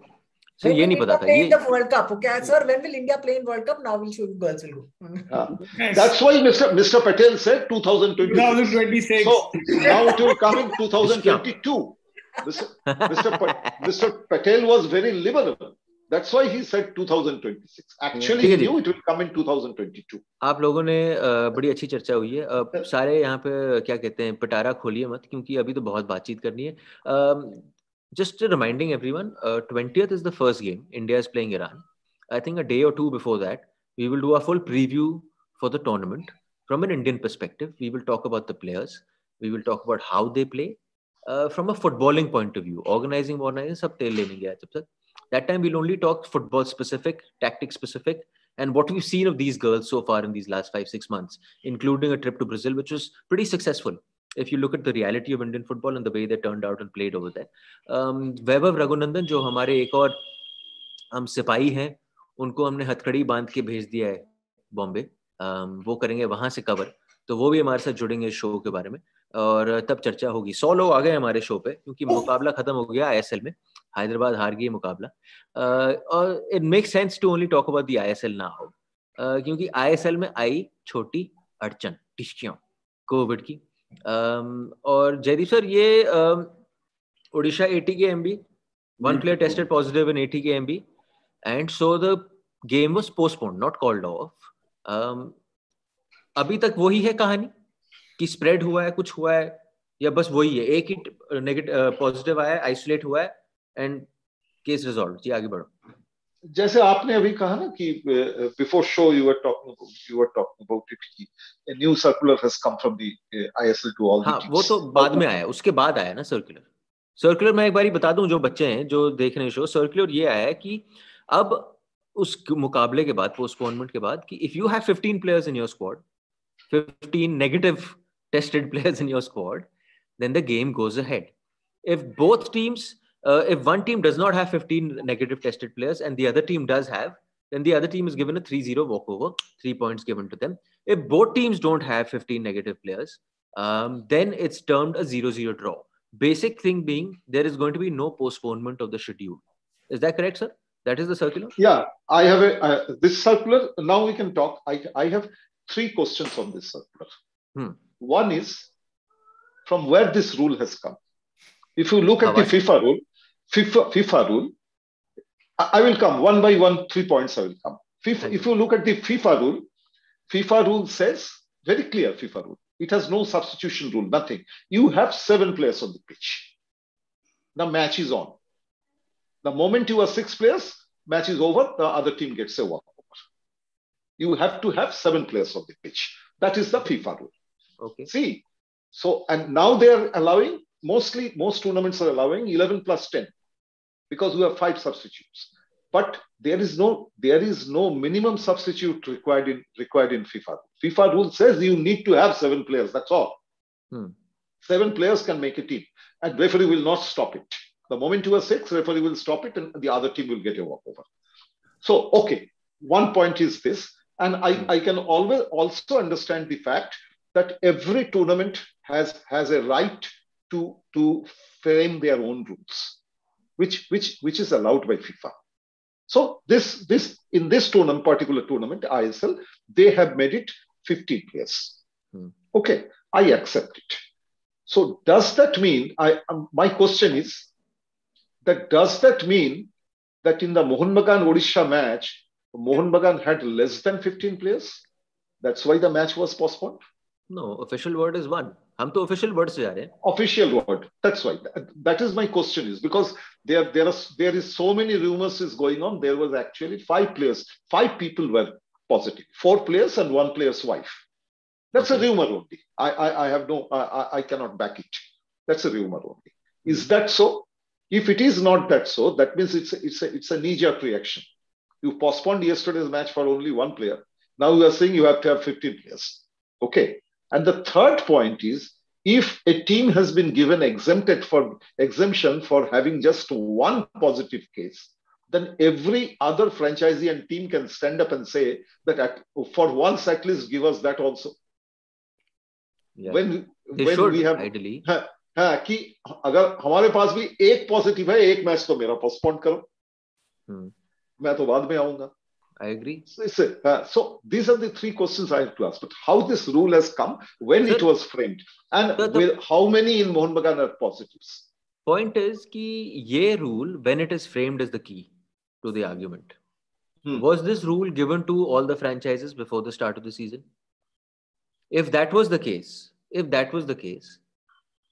So when ये नहीं पता था ये the World Cup okay sir when will India play in World Cup now we'll show you girls will go yes. that's why Mr Mr Patel said 2026 2026 so now it will come in 2022 Mr. Mr. Pa- Mr. Patel was very liberal that's why he said 2026 actually he knew it will come in 2022 आप लोगों ने बड़ी अच्छी चर्चा हुई है सारे यहाँ पे क्या कहते हैं पटारा खोलिए मत क्योंकि अभी तो बहुत बातचीत करनी है just reminding everyone, uh, 20th is the first game. India is playing Iran. I think a day or two before that, we will do a full preview for the tournament from an Indian perspective. We will talk about the players. We will talk about how they play uh, from a footballing point of view. Organizing, organizing, sub tail That time we'll only talk football specific, tactic specific, and what we've seen of these girls so far in these last five, six months, including a trip to Brazil, which was pretty successful if you look at the reality of Indian football and the way they turned out and played over there. Um, वैभव रघुनंदन जो हमारे एक और हम सिपाही हैं उनको हमने हथकड़ी बाँध के भेज दिया है बॉम्बे um, वो करेंगे वहाँ से कवर तो वो भी हमारे साथ जुड़ेंगे इस शो के बारे में और तब चर्चा होगी सौ लोग आ गए हमारे शो पे क्योंकि मुकाबला खत्म हो गया आईएसएल में हैदराबाद हार गई मुकाबला। और it make sense to only talk about the ISL ना हो क्योंकि आईएसएल में आई छोटी अड़चन टिश्कियों कोविड की। और जयदीप सर ये Odisha A T K M B one player tested positive in A T K M B and so the game was postpone not called off अभी तक वही है कहानी? कि स्प्रेड हुआ है कुछ हुआ है या बस वही है? एक ही नेगेटिव पॉजिटिव आया आइसोलेट हुआ है एंड केस रिजॉल्व। जी आगे बढ़ो। जैसे आपने अभी कहा ना कि before show you were talking you were talking about it कि circular has come from the uh, ISL to all हाँ, वो तो बाद में आया उसके बाद आया ना सर्कुलर सर्कुलर मैं एक बार बता दूँ जो बच्चे हैं जो देख रहे हैं शो सर्कुलर ये आया कि अब उस मुकाबले के बाद पोस्टपोनमेंट के बाद कि if you have 15 players in your squad 15 negative tested players in your squad then the game goes ahead if both teams uh, if one team does not have 15 negative tested players and the other team does have, then the other team is given a 3-0 walkover, three points given to them. If both teams don't have 15 negative players, um, then it's termed a 0-0 draw. Basic thing being there is going to be no postponement of the schedule. Is that correct, sir? That is the circular? Yeah, I have a uh, this circular. Now we can talk. I, I have three questions on this circular. Hmm. One is from where this rule has come. If you look at the FIFA rule, FIFA, FIFA rule, I will come one by one, three points I will come. FIFA, if you look at the FIFA rule, FIFA rule says very clear FIFA rule. It has no substitution rule, nothing. You have seven players on the pitch. The match is on. The moment you are six players, match is over, the other team gets a walkover. You have to have seven players on the pitch. That is the FIFA rule. Okay. See, so and now they are allowing mostly most tournaments are allowing 11 plus 10 because we have five substitutes. But there is no there is no minimum substitute required in required in FIFA. FIFA rule says you need to have seven players. That's all. Hmm. Seven players can make a team, and referee will not stop it. The moment you are six, referee will stop it, and the other team will get a walkover. So, okay, one point is this, and I, hmm. I can always also understand the fact that every tournament has has a right to to frame their own rules which, which, which is allowed by FIFA. So this, this in this tournament, particular tournament, ISL, they have made it 15 players. Hmm. Okay, I accept it. So does that mean, I, um, my question is, that does that mean that in the Mohun Bagan Odisha match, Mohun Bagan had less than 15 players? That's why the match was postponed? No, official word is one. हम तो official word से जा रहे हैं. Official word. That's right. That is my question is because there there are there is so many rumors is going on. There was actually five players, five people were positive, four players and one player's wife. That's okay. a rumor only. I, I, I have no, I, I cannot back it. That's a rumor only. Is that so? If it is not that so, that means it's a, it's a, it's a knee-jerk reaction. You postponed yesterday's match for only one player. Now you are saying you have to have 15 players. Okay. And the third point is if a team has been given exempted for exemption for having just one positive case, then every other franchisee and team can stand up and say that at, for once at least give us that also. Yeah. When they when should, we have ideally. हाँ, हाँ कि अगर हमारे पास भी एक positive है एक match तो मेरा पोस्टपोन करो hmm. मैं तो बाद में आऊंगा I agree. So, uh, so, these are the three questions I have to ask. But how this rule has come, when sir, it was framed, and sir, the, how many in Mohun Bagan are positives? Point is कि ये rule, when it is framed, is the key to the argument. Hmm. Was this rule given to all the franchises before the start of the season? If that was the case, if that was the case,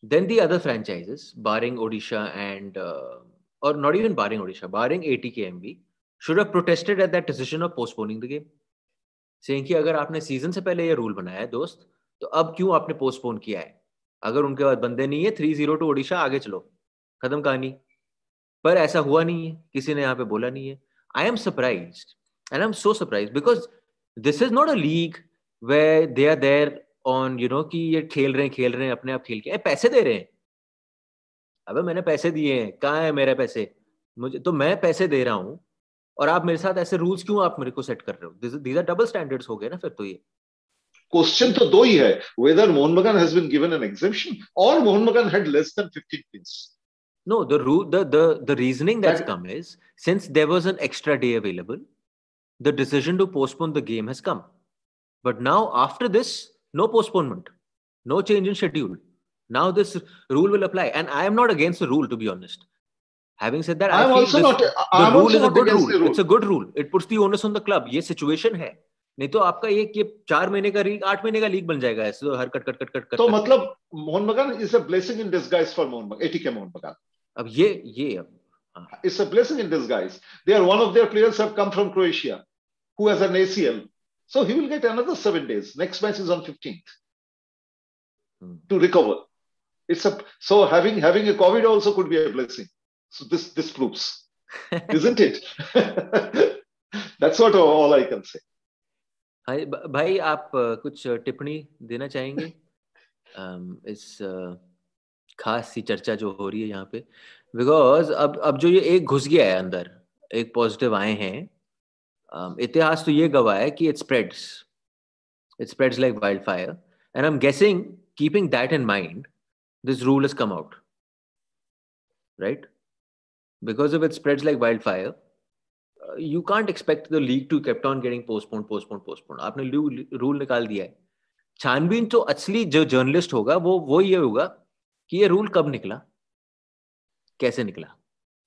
then the other franchises, barring Odisha and, uh, or not even barring Odisha, barring ATKMB, should have protested at that decision of postponing the game. Saying कि अगर आपने season से पहले ये rule बनाया है, दोस्त तो अब क्यों आपने पोस्टपोन किया है? अगर उनके पास बंदे नहीं है थ्री ज़ीरो टू ओडिशा आगे चलो। खत्म कहानी। पर ऐसा हुआ नहीं है। किसी ने यहाँ पे बोला नहीं है। I am surprise and I am so surprise because this is not a league way they are there on you know कि ये खेल रहे हैं, खेल रहे हैं, अपने आप खेल के। पैसे दे रहे हैं। अबे, मैंने पैसे दिए हैं। कहाँ है मेरे पैसे? मुझे तो मैं पैसे दे रहा हूँ। और आप मेरे साथ ऐसे रूल्स क्यों आप मेरे को सेट कर रहे हो? दीज आर डबल स्टैंडर्ड्स हो गए ना फिर तो ये। क्वेश्चन तो दो ही है whether Mohun Bagan has been given an exemption और Mohun Bagan had less than 15 pins no the rule the the the reasoning that's come is since there was an extra day available the decision to postpone the game has come but now after this no postponement no change in schedule now this rule will apply and I am not against the rule to be honest Having said that, I'm I feel this, not, I'm rule is a good rule. rule. It's a good rule. It puts the onus on the club. ये situation है. नहीं तो आपका ये चार महीने का league आठ महीने का लीग बन जाएगा ऐसे तो हर कट कट कट कट तो मतलब Mohun Bagan is a blessing in disguise for Mohun Bagan ATK Mohun Bagan अब ये ये अब it's a blessing in disguise they are one of their players have come from Croatia who has an ACL so he will get another 7 days next match is on 15th to recover it's a so having having a Covid also could be a blessing so this this proves, isn't it? That's what all I can say. भाई भाई आप कुछ टिप्पणी देना चाहेंगे? इस खास सी चर्चा जो हो रही है यहाँ पे। बिकॉज़ अब अब जो ये एक घुस गया है अंदर एक पॉजिटिव आए हैं इतिहास तो ये गवाह है कि it spreads it spreads like wild fire and I am guessing keeping that in mind this rule is come out right because if it spreads like wildfire, uh, you can't expect the league to kept on getting postponed, postponed, postponed. आपने rule निकाल दिया है। छानबीन तो असली जो journalist होगा वो वो ये होगा कि ये रूल कब निकला? कैसे निकला?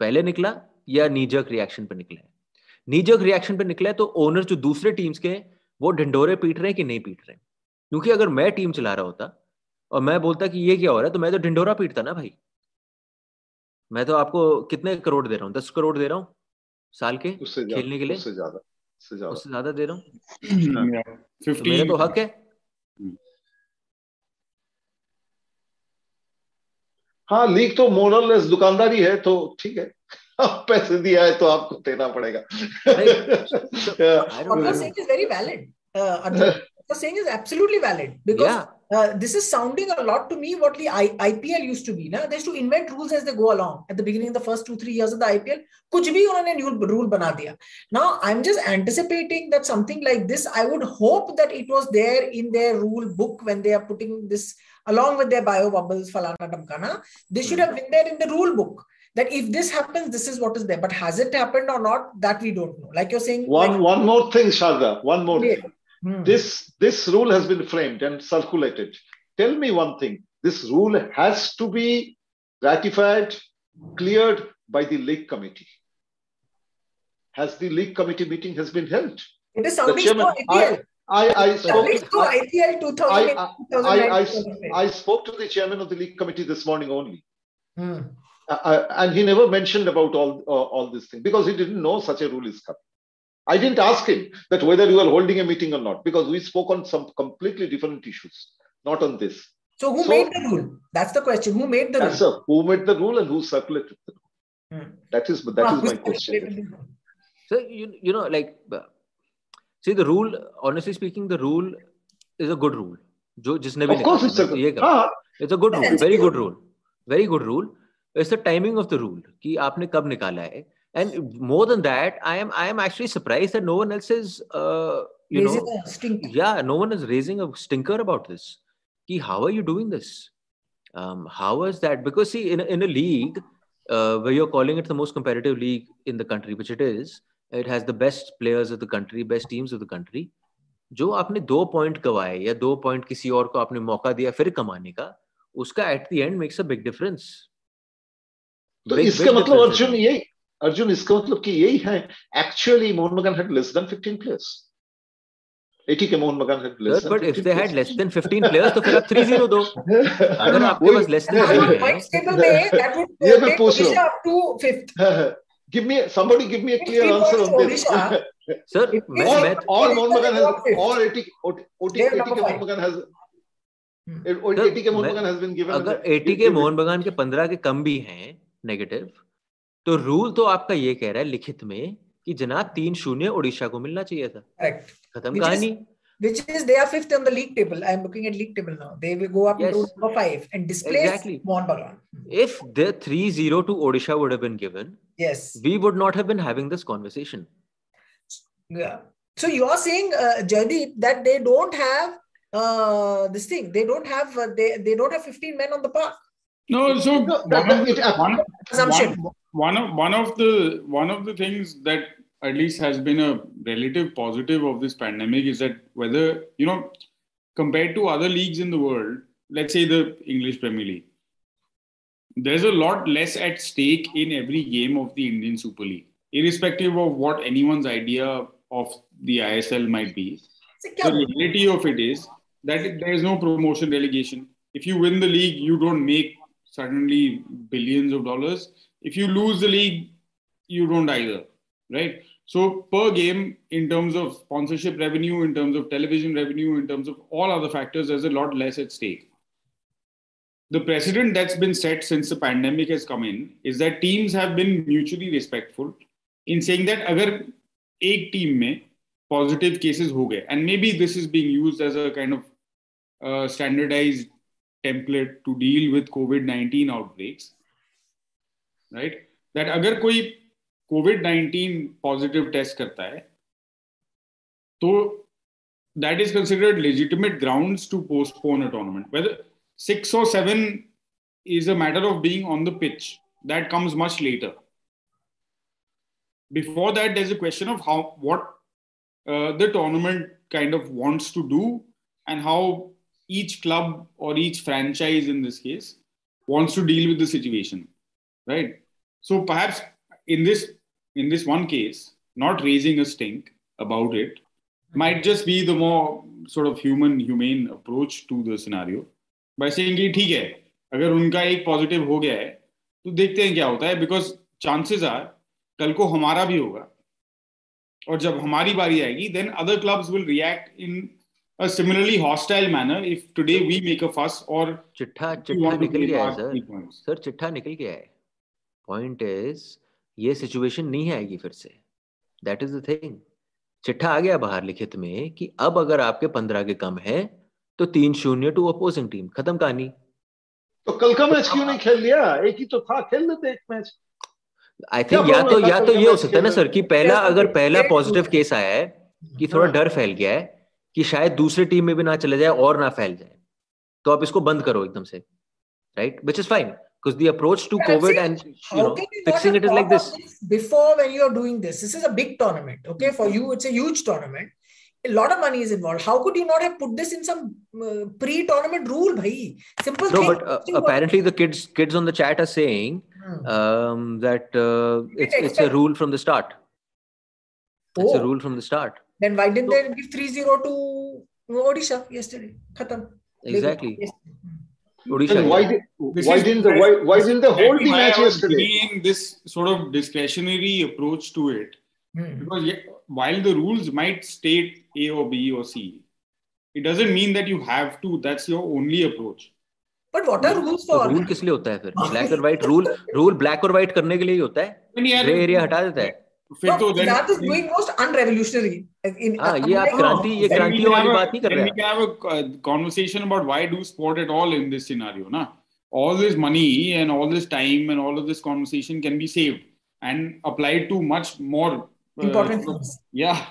पहले निकला या नीजक रिएक्शन पर निकला है? नीजक रिएक्शन पर निकला है तो ओनर जो दूसरे टीम्स के वो ढिंडोरे पीट रहे हैं कि नहीं पीट रहे क्योंकि अगर मैं टीम चला रहा होता और मैं बोलता कि ये क्या हो रहा है तो मैं तो ढिंडोरा पीटता ना भाई। मैं तो आपको कितने करोड़ दे रहा हूँ? दस करोड़ दे रहा हूँ साल के खेलने के लिए? उससे ज़्यादा उससे ज़्यादा। दे रहा हूँ? तो मेरा तो हक है। हाँ लीग तो मोरल दुकानदारी है तो ठीक है। पैसे दिया है तो आपको देना पड़ेगा। you're saying is absolutely valid because yeah. uh, this is sounding a lot to me what the I, IPL used to be. Na? They used to invent rules as they go along. At the beginning of the first two, three years of the IPL, kuch bhi unhone new rule bana diya. Now, I'm just anticipating that something like this, I would hope that it was there in their rule book when they are putting this along with their bio bubbles, falana, damkana. They should have been there in the rule book that if this happens, this is what is there. But has it happened or not? That we don't know. Like you're saying. One like, one more thing, Sharda. One more. Yeah. Thing. Hmm. This, this rule has been framed and circulated. Tell me one thing this rule has to be ratified, cleared by the league committee. Has the league committee meeting has been held? It is sounding so I, I, I spoke, I, I, spoke to the chairman of the league committee this morning only. Hmm. Uh, uh and he never mentioned about all uh, all this thing because he didn't know such a rule is coming. I didn't ask him that whether you are holding a meeting or not because we spoke on some completely different issues, not on this. So who so, made the rule? That's the question. Who made the that's rule? A, who made the rule and who circulated the rule? Hmm. That is that is my question. So you you know like see the rule. Honestly speaking, the rule is a good rule. जो जिसने भी of course it's a, ये हाँ, it's a good rule, very good rule, very good rule. It's the timing of the rule कि आपने कब निकाला है and more than that i am i am actually surprised that no one else is uh, you raising know yeah no one is raising a stinker about this Ki, how are you doing this um, how is that because see in, in a league uh, where you're calling it the most competitive league in the country which it is it has the best players of the country best teams of the country जो आपने दो point गवाए या दो point किसी और को आपने मौका दिया फिर कमाने का उसका at the end makes a big difference तो इसका मतलब अर्जुन यही अर्जुन इसका मतलब कि यही है actually Mohun Bagan had less than 15 players 80 के Mohun Bagan had less but if they had less than 15 players तो फिर आप 3-0 दो अगर आपके पास लेस देन 3 है दैट वुड ये मैं पूछ रहा हूँ up to 5th give me somebody give me a clear answer on this. Sir मैं मैं और मोहन बगान has or 80 80 80 के मोहन बगान has 80 के मोहन बगान has been given अगर 80 के मोहन बगान के 15 के कम भी हैं नेगेटिव तो रूल तो आपका ये कह रहा है लिखित में कि जनाब तीन शून्य उड़ीसा को मिलना चाहिए था खत्म कहानी which is they are fifth on the league table. I am looking at league table now. They will go up yes. to number five and displace exactly. Mohan Bagan. If the 3-0 to Odisha would have been given, yes, we would not have been having this conversation. Yeah. So you are saying, uh, Jaydeep, that they don't have uh, this thing. They don't have uh, they they don't have 15 men on the park. No, so one, of, one, one, one of one of the one of the things that at least has been a relative positive of this pandemic is that whether you know compared to other leagues in the world let's say the english premier league there's a lot less at stake in every game of the indian super league irrespective of what anyone's idea of the isl might be. The reality of it is that there is no promotion relegation if you win the league you don't make suddenly billions of dollars if you lose the league, you don't either, right? So per game, in terms of sponsorship revenue, in terms of television revenue, in terms of all other factors, there's a lot less at stake. The precedent that's been set since the pandemic has come in is that teams have been mutually respectful in saying that agar एक team में positive cases हो गए and maybe this is being used as a kind of uh, standardized template to deal with COVID-19 outbreaks right that अगर कोई Covid nineteen positive test करता है तो that is considered legitimate ground to postpone a tournament whether six और seven is a matter of being on the pitch. That comes much later. Before that, there's a question of how what uh, the tournament kind of wants to do and how each club or each franchise in this case wants to deal with the situation, right? So perhaps in this in this one case, not raising a stink about it might just be the more sort of human humane approach to the scenario by saying कि ठीक है अगर उनका एक positive हो गया है तो देखते हैं क्या होता है बिकॉज़ चांसेस आर कल को हमारा भी होगा और जब हमारी बारी आएगी then other clubs will react in a similarly hostile manner if today we make a fuss or चिट्ठा चिट्ठा निकल गया है सर सर चिट्ठा निकल गया है पॉइंट इज़ ये सिचुएशन नहीं आएगी फिर से। दैट इज़ द थिंग चिट्ठा आ गया बाहर लिखित में कि अब अगर आपके पंद्रह के कम है तो तीन शून्य टू अपोजिंग टीम खत्म कहानी। तो कल का मैच क्यों नहीं खेल लिया? एक ही तो था खेल लेते एक मैच। आई थिंक या तो या तो ये हो सकता है ना सर कि पहला अगर पहला पॉजिटिव केस आया है कि थोड़ा हाँ। डर फैल गया है कि शायद दूसरी टीम में भी ना चले जाए और ना फैल जाए। तो आप इसको बंद करो एकदम से। Right which is fine because the approach to covid and you know fixing it is like this. before when you're doing this? This is a big tournament okay? For you it's a huge tournament. A lot of money is involved. How could you not have put this in some uh, pre-tournament rule bhai? Simple no thing. but uh, apparently the kids kids on the chat are saying hmm. um, that uh, it's, it's a rule from the start. Oh. it's a oh. rule from the start. Then why didn't so, they give 3-0 to odisha yesterday? Khatam. Exactly Odisha. why, did, why didn't the why, why didn't the whole match yesterday? this sort of discretionary approach to it, hmm. because while the rules might state A or B or C, it doesn't mean that you have to. That's your only approach. But what are rules for? Rule किस लिए होता है फिर black और white rule rule black और white करने के लिए ही होता है ग्रे एरिया हटा देता है फिर no, तो that is doing most unrevolutionary in हाँ ये आप क्रांति ये क्रांति वाली बात नहीं कर रहे हैं have a conversation about why do sport at all in this scenario ना all this money and all this time and all of this conversation can be saved and applied to much more uh, important things. Yeah,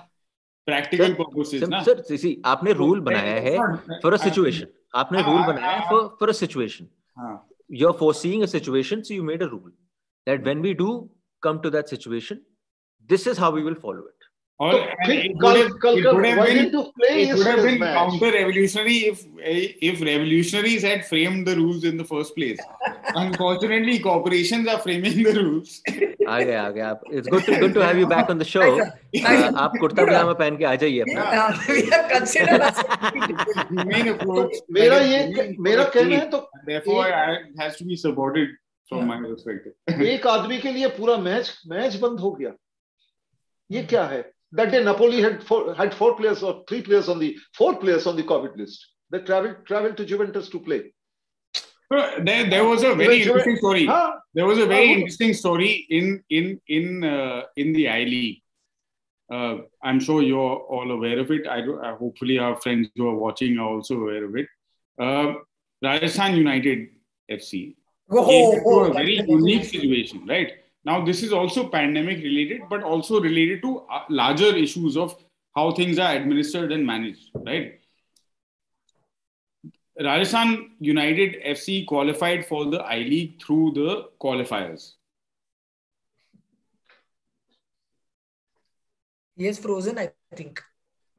practical sir, purposes. Sir, sir, see, आपने rule बनाया है for a situation. आपने rule बनाया है for for a situation. You're foreseeing a situation, so you made a rule that when we do come to that situation, this is how we will follow it Or, तो फिर it would have, it would have been you it would have been counter-revolutionary if if revolutionaries had framed the rules in the first place. Unfortunately, corporations are framing the rules. आ गए आ गए आप it's good to good to have you back on the show Nice, sir. Nice. आप कुर्ता पजामा पहन के आ जाइए अपना Uh, have. तो मेरा ये मेरा कहना है तो Therefore, it has to be supported from my perspective. एक आदमी के लिए पूरा मैच मैच बंद हो गया ये क्या है that day Napoli had four had four players or three players on the four players on the COVID list. They traveled traveled to Juventus to play. So, There, there was a very Juve- interesting story. हाँ There was a very Oh. interesting story in in in uh, in the I League. Uh, I'm sure you're all aware of it. I, do, uh, hopefully our friends who are watching are also aware of it. Uh, Rajasthan United FC Oh, came into oh, a very unique situation, right? Now this is also pandemic related, but also related to uh, larger issues of how things are administered and managed, right? Rajasthan United FC qualified for the I League through the qualifiers. He is frozen, I think.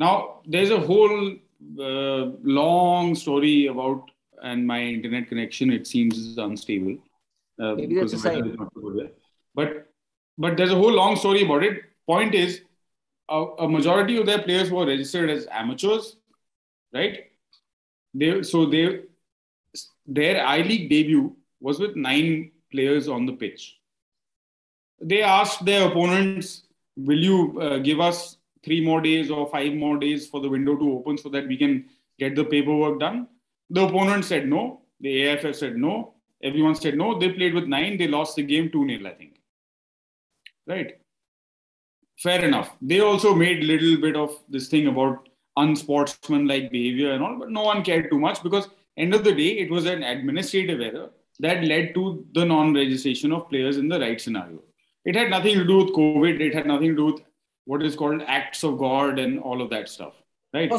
Now, there's a whole uh, long story about, and my internet connection, it seems, is unstable. Uh, Maybe that's a sign. But, but there's a whole long story about it. Point is, a, a majority of their players were registered as amateurs, right? They so they their I League debut was with nine players on the pitch. They asked their opponents, "Will you uh, give us three more days or five more days for the window to open so that we can get the paperwork done?" The opponent said no. The AIFF said no. Everyone said no. They played with nine. They lost the game 2 0, I think. Right. Fair enough. They also made little bit of this thing about unsportsmanlike behavior and all, but no one cared too much because end of the day, it was an administrative error that led to the non-registration of players in the right scenario. It had nothing to do with COVID. It had nothing to do with what is called acts of God and all of that stuff. Right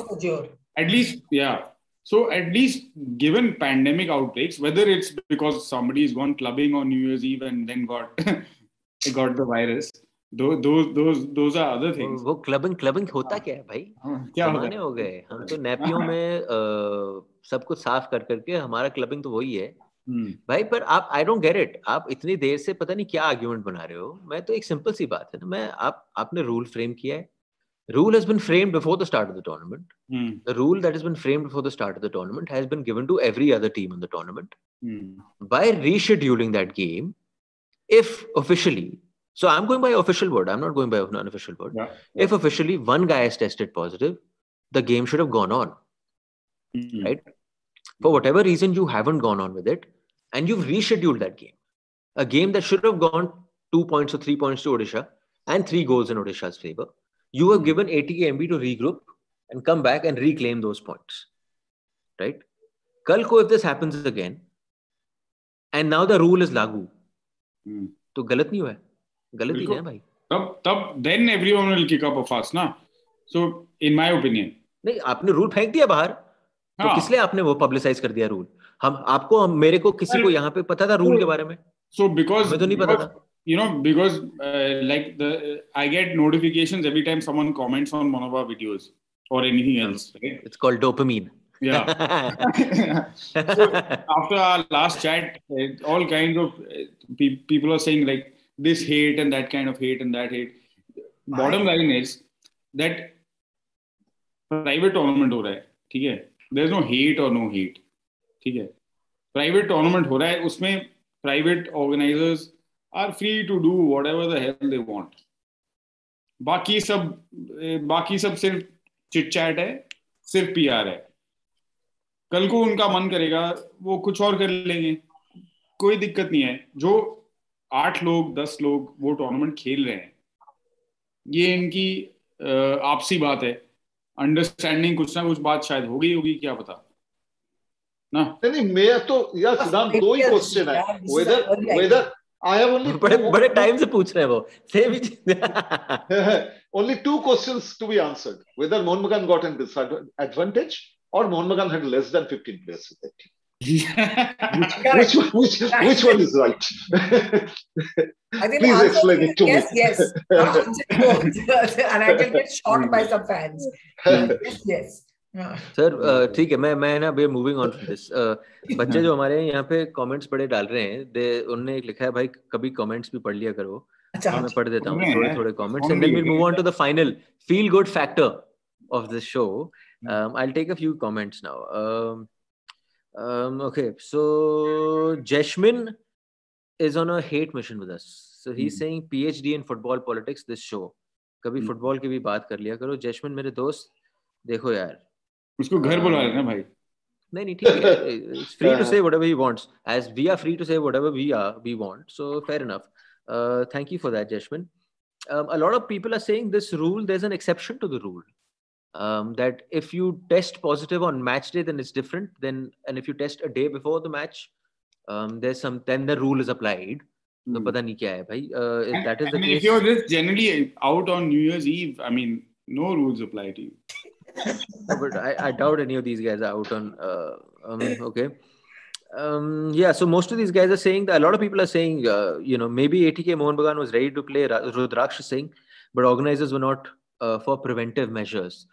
at least yeah so at least given pandemic outbreaks whether it's because somebody's gone clubbing on new year's eve and then got got the virus though rule frame किया है rule has frame before the start of the tournament the rule that has been frame before the start of the tournament has team in the tournament by rescheduling that game if officially, so I'm going by official word, I'm not going by unofficial word. Yeah. If officially one guy has tested positive, the game should have gone on. Mm-hmm. Right? For whatever reason, you haven't gone on with it and you've rescheduled that game. A game that should have gone two points or three points to Odisha and three goals in Odisha's favor. You have mm-hmm. given ATK MB to regroup and come back and reclaim those points. Right? Kalko, if this happens again, and now the rule is lagu तो गलत नहीं हुआ गलत ही है भाई। तब तब then everyone will kick up a fuss ना। सो इन माय ओपिनियन नहीं आपने रूल फेंक दिया बाहर। तो हाँ. तो किसलिए आपने वो पब्लिसाइज कर दिया रूल हम आपको हम, मेरे को किसी को यहाँ पे पता था रूल के बारे में? सो बिकॉज़ मुझे तो नहीं पता था। You know because like the I get notifications every time someone comments on one of our videos और anything else it's called dopamine yeah so after our last chat uh, all kinds of uh, people are saying like this hate and that kind of hate and that hate bottom line is that private tournament हो रहा है ठीक है there is no hate or no hate ठीक है private tournament हो रहा है उसमें private organizers are free to do whatever the hell they want बाकी सब बाकी सब सिर्फ़ चिट चैट है सिर्फ़ पीआर है कल को उनका मन करेगा वो कुछ और कर लेंगे। कोई दिक्कत नहीं है। जो आठ लोग दस लोग वो टूर्नामेंट खेल रहे हैं ये इनकी आपसी बात है। अंडरस्टैंडिंग कुछ ना कुछ बात शायद हो गई होगी क्या पता? ना? नहीं मैं तो यार सिद्धांत दो ही क्वेश्चन है। Whether whether I have only बड़े बड़े टाइम से पूछ रहे हैं वो। Same he two questions to be answered whether Mohun Bagan got an disadvantage और Mohammed Khan had less than 15 players in that team which, which, which one is right? I think Please explain it to yes, me. Yes, yes. and I can get shocked by some fans. Hmm. yes, yes. Sir uh, ठीक है मैं मैं ना moving on this बच्चे जो हमारे यहाँ पे कमेंट्स बड़े डाल रहे हैं. दे उनने एक लिखा है भाई कभी कमेंट्स भी पढ़ लिया करो. अच्छा। तो मैं पढ़ देता हूँ थोड़े थोड़े comments and move on to the final feel good factor of the show I will take a few comments now Um, okay, so Jeshmin is on a hate mission with us. So he's mm. saying PhD in football politics. This show. कभी mm. Football की भी बात कर लिया करो jasmine मेरे दोस्त देखो यार उसको घर बुला लेना भाई नहीं नहीं ठीक है it's free to say whatever he wants as we are free to say whatever we are we want so fair enough thank you for that jasmine um, a lot of people are saying this rule there's an exception to the rule um, that if you test positive on match day then it's different then and if you test a day before the match um, there's some then the rule is applied तो पता नहीं क्या है भाई uh, that is the I mean, if you're just generally out on New Year's Eve I mean no rules apply to you but I, I doubt any of these guys are out on. Uh, um, okay. Um, yeah, so most of these guys are saying that a lot of people are saying, uh, you know, maybe ATK Mohan Bagan was ready to play Rudraksh Singh, but organizers were not uh, for preventive measures.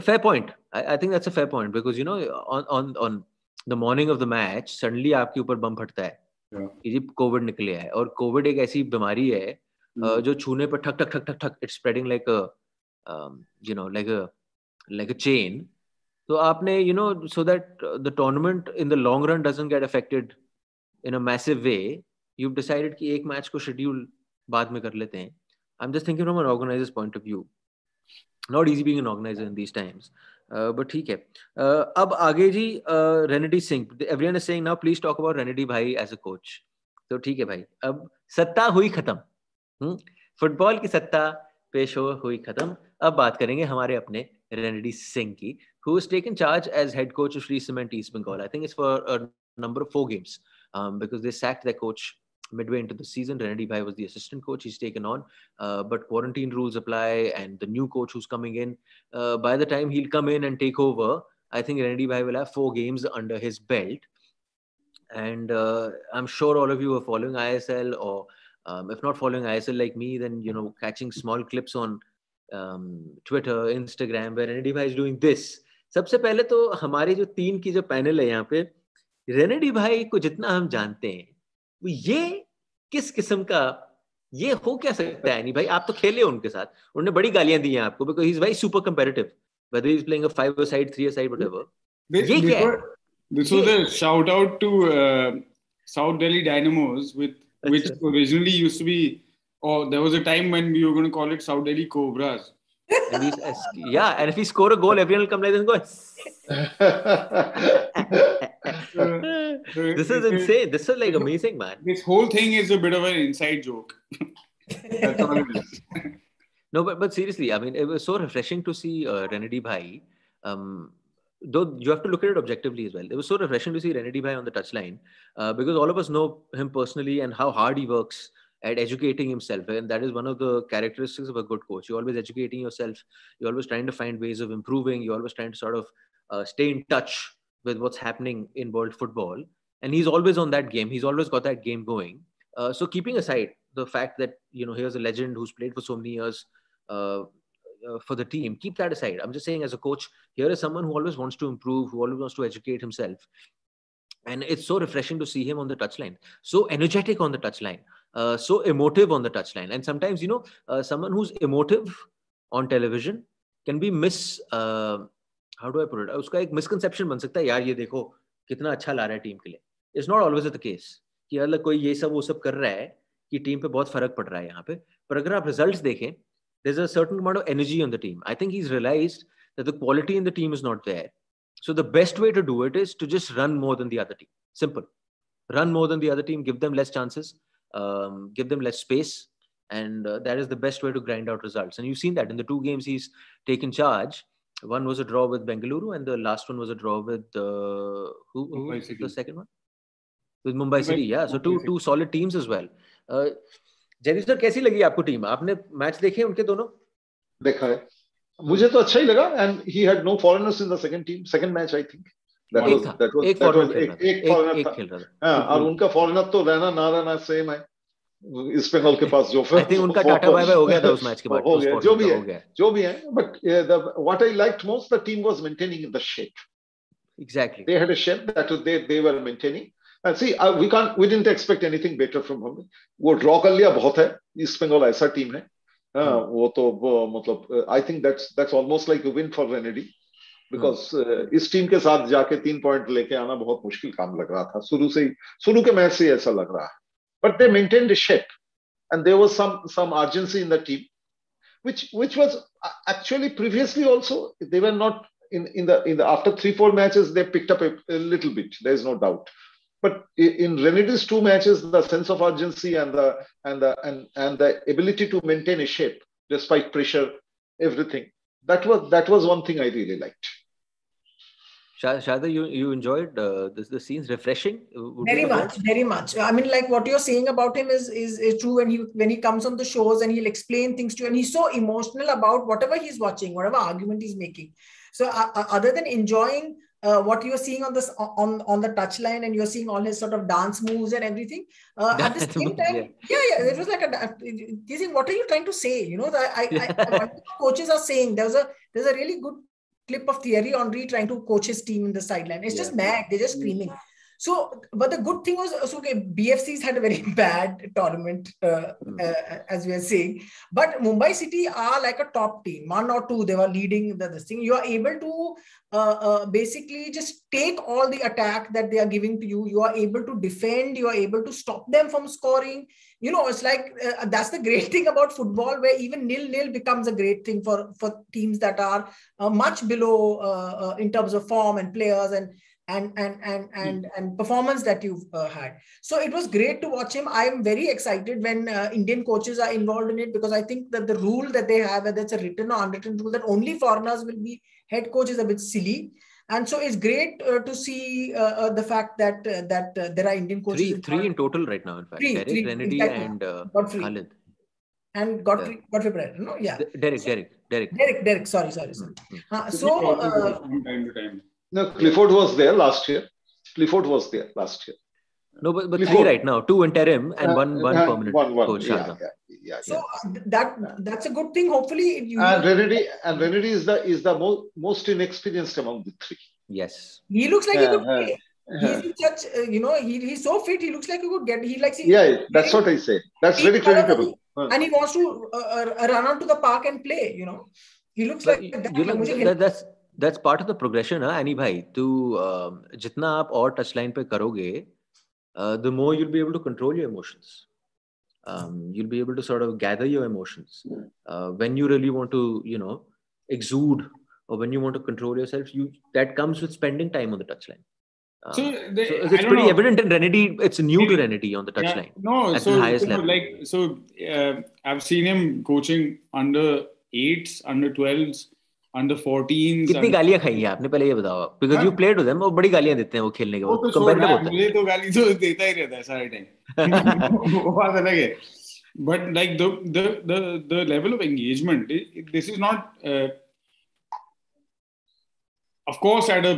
fair point. I, I, think that's a fair point because you know, on on on the morning of the match, suddenly आपके ऊपर बम फटता है कि जी Covid निकले है और Covid एक ऐसी बीमारी है जो छूने पर ठक ठक ठक ठक ठक it's spreading like a you know like a like a chain so aapne you know so that the tournament in the long run doesn't get affected in a massive way you've decided कि एक match को schedule बाद में कर लेते हैं I'm just thinking from an organizer's point of view. Not Not easy being an organiser in these times but ठीक है. Uh, अब आगे जी Renedy Singh everyone is saying now please talk about Renedy भाई एज अ कोच तो ठीक है भाई. अब सत्ता हुई खत्म. हम्म? फुटबॉल की सत्ता पेश हो, हुई खत्म. अब बात करेंगे हमारे अपने रेनेडी सिंह की who is taken charge as head coach of Shree cement East Bengal I think is for number of four games because they sacked the coach midway into the season. Renedy Bhai was the assistant coach. He's taken on, uh, but quarantine rules apply, and the new coach who's coming in, uh, by the time he'll come in and take over, I think Renedy Bhai will have four games under his belt. And uh, I'm sure all of you are following ISL, or um, if not following ISL like me, then you know catching small clips on um, Twitter, Instagram, where Renedy Bhai is doing this. सबसे पहले तो हमारे जो तीन की जो panel है यहाँ पे रेनेडी भाई को जितना हम जानते हैं ये किस किस्म का ये हो क्या सकता है नहीं भाई आप तो खेले उनके साथ उन्होंने बड़ी गालियाँ दी हैं आपको because is very super comparative whether he's playing a five side, three side, whatever. This, ये क्या This was a shout out to uh, South Delhi Dynamos, with which originally used to be or Oh, there was a time when we were going to call it South Delhi Cobras. And yeah, and if he score a goal, everyone will come like this and go. this is insane. This is like amazing, man. This whole thing is a bit of an inside joke. That's all it is. No, but but seriously, I mean, it was so refreshing to see uh, Renedy Bhai. Um, though you have to look at it objectively as well. It was so refreshing to see Renedy Bhai on the touchline uh, because all of us know him personally and how hard he works at educating himself and that is one of the characteristics of a good coach. You're always educating yourself. You're always trying to find ways of improving. You're always trying to sort of uh, stay in touch with what's happening in world football. And he's always on that game. He's always got that game going. Uh, so keeping aside the fact that you know here's a legend who's played for so many years uh, uh, for the team keep that aside. I'm just saying as a coach here is someone who always wants to improve who always wants to educate himself. And it's so refreshing to see him on the touchline. So energetic on the touchline uh, so emotive on the touchline. And sometimes, you know, uh, someone who's emotive on television can be mis. Uh, how do I put it? उसका एक misconception बन सकता है यार ये देखो कितना अच्छा ला रहा है टीम के लिए. It's not always the case कि मतलब कोई ये सब वो सब कर रहा है कि टीम पे बहुत फ़र्क पड़ रहा है यहाँ पे. पर अगर आप रिजल्ट्स देखें there's a certain amount of energy on the team. I think he's realized that the quality in the team is not there. So the best way to do it is to just run more than the other team. Simple. Run more than the other team, give them less chances, um, give them less space. And uh, that is the best way to grind out results. And you've seen that in the two games he's taken charge. One was a draw with Bengaluru, and the last one was a draw with uh, who, who was the second one? With Mumbai, Mumbai City. Yeah, so two two solid teams as well. Uh, Jerry sir कैसी लगी आपको team आपने match देखे उनके दोनों देखा है मुझे तो अच्छा ही लगा and he had no foreigners in the second team second match I think एक फॉरेनर खेल रहा था हाँ, और उनका फॉरेनर तो रहना ना रहना सेम है। इस के पास जो फिर आई थिंक उनका टाटा बाय बाय हो गया था उस मैच के बाद हो गया जो भी है जो भी है but what I liked most the team was maintaining the shape exactly. They had a shape that they they were maintaining. And see uh, we can't we didn't expect anything better from him वो draw कर लिया बहुत है east Bengal ऐसा team है। हाँ, वो तो मतलब I think that's that's almost like a win for Renedy because इस टीम के साथ जाके तीन पॉइंट लेके आना बहुत मुश्किल काम लग रहा था शुरू से ही शुरू के मैच से ही ऐसा लग रहा है they maintained a shape and there was some some urgency in the team which which was actually previously also they were not in in the in the after three four matches they picked up a, a little bit there is no doubt but in Renedi's two matches the sense of urgency and the and the and and the ability to maintain a shape despite pressure everything that was that was one thing i really liked Sharda, you you enjoyed uh, this the scenes refreshing? very much, very much. I mean, like what you're saying about him is, is is true. When he when he comes on the shows and he'll explain things to you, and he's so emotional about whatever he's watching, whatever argument he's making. So uh, uh other than enjoying uh, what you're seeing on this on on the touchline, and you're seeing all his sort of dance moves and everything, uh, at the same time, yeah. yeah, yeah, it was like a. You think, what are you trying to say? You know, the, I, I, I coaches are saying there's a there's a really good clip of Thierry Henry trying to coach his team in the sideline. It's yeah. just mad. They're just screaming. So, but the good thing was, so okay, BFCs had a very bad tournament, uh, hmm. uh, as we are saying. But Mumbai City are like a top team, one or two. They were leading the, this thing. You are able to uh, uh, basically just take all the attack that they are giving to you. You are able to defend. You are able to stop them from scoring. You know, it's like uh, that's the great thing about football, where even nil nil becomes a great thing for for teams that are uh, much below in terms of form and players and and and and and, and performance that you've uh, had. So it was great to watch him. I am very excited when uh, indian coaches are involved in it because i think that the rule that they have whether it's a written or unwritten rule that only foreigners will be head coach is a bit silly and so it's great uh, to see uh, uh, the fact that uh, that there are indian coaches three three in total right now in fact three, Derrick, three, Renedy exactly. and uh, Godfrey. Khalid. and Godfrey, yeah. Godfrey Pereira, no, yeah. Derrick, Derrick, Derrick. Derrick, Derrick. Sorry, sorry, sorry. Mm-hmm. so, time to time. No, Clifford was there last year. Clifford was there last year. No, but, but three right now, two interim and uh, one one uh, permanent one, one. coach. Yeah, yeah, yeah, so yeah. that that's a good thing. Hopefully, you and Renedy and Renedy is the is the most most inexperienced among the three. Yes, he looks like he could play. He's in such, uh, you know, he, he's so fit. He looks like he could get. He likes. Yeah, that's what I say. That's very creditable. And he wants to uh, uh, run onto the park and play. You know, he looks but like that. You know, that, that's that's part of the progression है any भाई तू uh, जितना आप और touch line पे करोगे the more you'll be able to control your emotions um, you'll be able to sort of gather your emotions uh, when you really want to you know exude or when you want to control yourself you that comes with spending time on the touchline um, so, the, so, it's pretty know. evident in Renedy. It's new to Renedy on the touchline. Yeah, no, at so, the highest so, level. Like so, uh, I've seen him coaching under eights, under twelves, under 14 कितनी गालियाँ खाई हैं आपने? पहले ये बताओ because you played with them वो बड़ी गालियाँ देते हैं वो खेलने के बाद कंपेटिटिव होता है मुझे तो गाली तो देता ही रहता है सारे टाइम वो बात अलग but like the the the the level of engagement this is not of course at a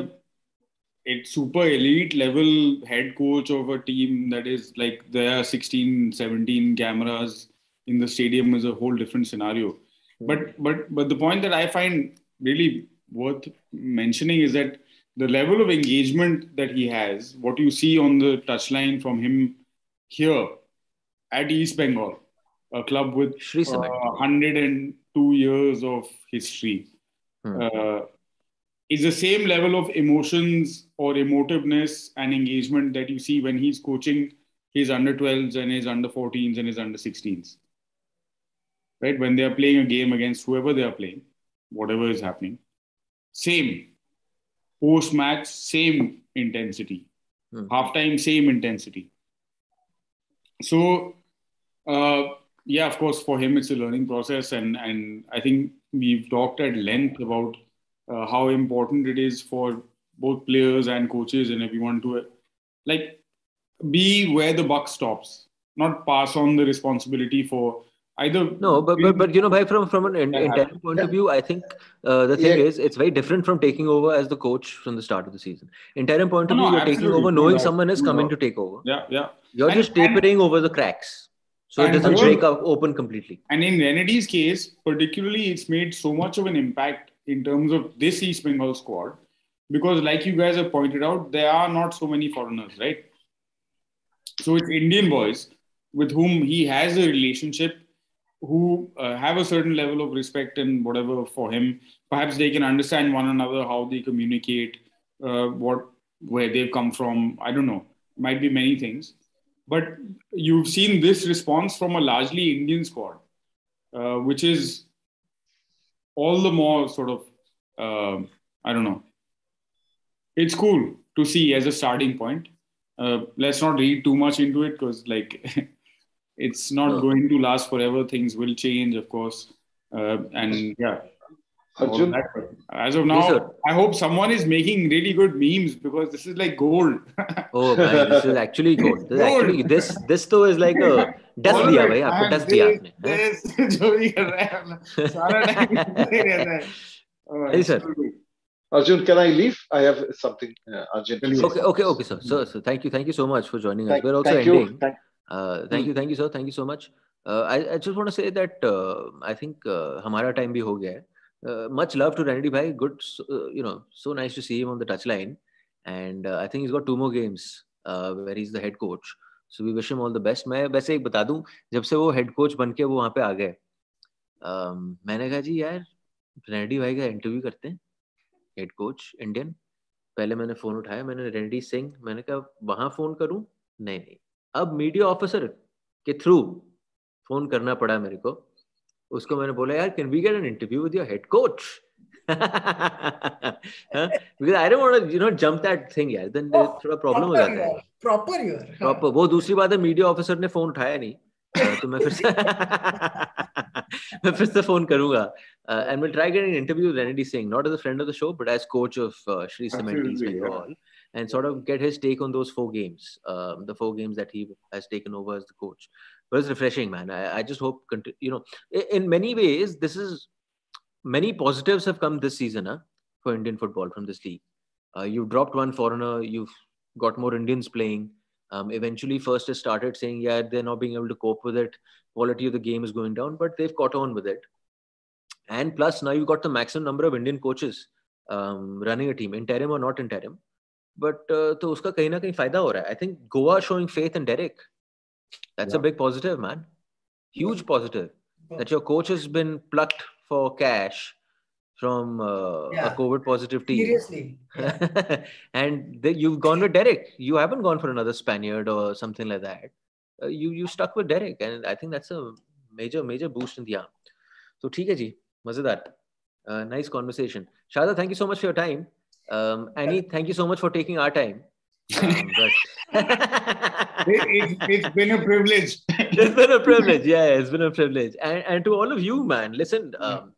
it super elite level head coach of a team that is like there 16 17 cameras in the stadium is a whole different scenario but but but the point that i find really worth mentioning is that the level of engagement that he has, what you see on the touchline from him here at East Bengal, a club with uh, 102 years of history, hmm. uh, is the same level of emotions or emotiveness and engagement that you see when he's coaching his under 12s and his under 14s and his under 16s. Right? When they are playing a game against whoever they are playing, whatever is happening, same. Post match, same intensity. Hmm. Halftime, same intensity. So, uh, yeah, of course, for him, it's a learning process. And, and I think we've talked at length about uh, how important it is for both players and coaches and everyone to like be where the buck stops, not pass on the responsibility for either. No, but but, but you know, by from from an in, Yeah, point of view, I think uh, the thing Yeah. is it's very different from taking over as the coach from the start of the season. Entire point of No, view, no, you're taking over knowing doubt. someone is No coming to take over. Yeah, yeah. You're And- just tapering over the cracks, so it doesn't break up open completely. And in Renedy's case, particularly, it's made so much of an impact in terms of this East Bengal squad because, like you guys have pointed out, there are not so many foreigners, right? So it's Indian boys with whom he has a relationship who uh, have a certain level of respect and whatever for him. Perhaps they can understand one another, how they communicate, uh, what where they've come from. I don't know. Might be many things. But you've seen this response from a largely Indian squad, uh, which is all the more sort of, uh, I don't know. It's cool to see as a starting point. Uh, let's not read too much into it because, like, it's not No. going to last forever. Things will change, of course. Uh, and yeah, all Arjun, that. As of now, Yes, sir. I hope someone is making really good memes because this is like gold. Oh, man, this is actually good. This is Gold. actually this this though is like a dust दिया भाई आपको dust दिया आपने हाँ? आपने जो भी कर रहा है अपना सारा टाइम ही रहता है Oh, Hey, sir. Arjun, can I leave? I have something. Uh, Arjun, please. Okay, okay, okay, sir. So, so thank you, thank you so much for joining us. Thank, We're also thank ending. you. Thank, thank you thank you sir thank you so much I I just say that I think हमारा time भी हो गया है। Much love to Renedy भाई good you know so nice to see him on the touch line and I think is got two more games where is the head coach so we wish him all the best मैं वैसे एक बता दूँ जब से वो head coach बन के वो वहाँ पे आ गए um, मैंने कहा जी यार रेनडी भाई का इंटरव्यू करते हैं हेड कोच इंडियन पहले मैंने फ़ोन उठाया मैंने रेनडी सिंह मैंने कहा वहाँ फ़ोन करूँ? नहीं नहीं. अब मीडिया ऑफिसर के थ्रू फ़ोन करना पड़ा मेरे को। उसको मैंने बोला यार can we get an interview with your head coach यार। Oh, थोड़ा प्रॉब्लम हो जाता है। प्रॉपर यूर प्रॉपर वो दूसरी बात है मीडिया ऑफिसर ने फ़ोन उठाया नहीं। तो मैं फिर से मैं फिर से फ़ोन करूँगा। And will try getting interview Renedy Singh not as a friend of the show but as coach of Shri yeah. And sort of get his take on those four games um, the four games that he has taken over as the coach but it's refreshing man I, I just hope conti- you know in many ways this is many positives have come this season huh, for Indian football from this league uh, you've dropped one foreigner you've got more Indians playing um, eventually, first has started saying, yeah, they're not being able to cope with it. Quality of the game is going down, but they've caught on with it. And plus, now you've got the maximum number of Indian coaches um, running a team, interim or not interim. Uh, तो उसका कहीं ना कहीं फ़ायदा हो रहा है. Think Goa showing faith in Derek. That's a Yeah. big positive, man. Huge positive that your coach has been plucked for cash from uh, Yeah. a COVID positive team. Seriously. Yeah. and then you've gone with Derek. You haven't gone for another Spaniard or something like that. Uh, you you stuck with Derek, and I think that's a major major boost in the arm. So ठीक है जी, मज़ेदार. Uh, nice conversation. Shada, thank you so much for your time. Um, Annie, thank you so much for taking our time. Um, but It, it, it's been a privilege. it's been a privilege. Yeah, it's been a privilege. And and to all of you, man, listen. Um,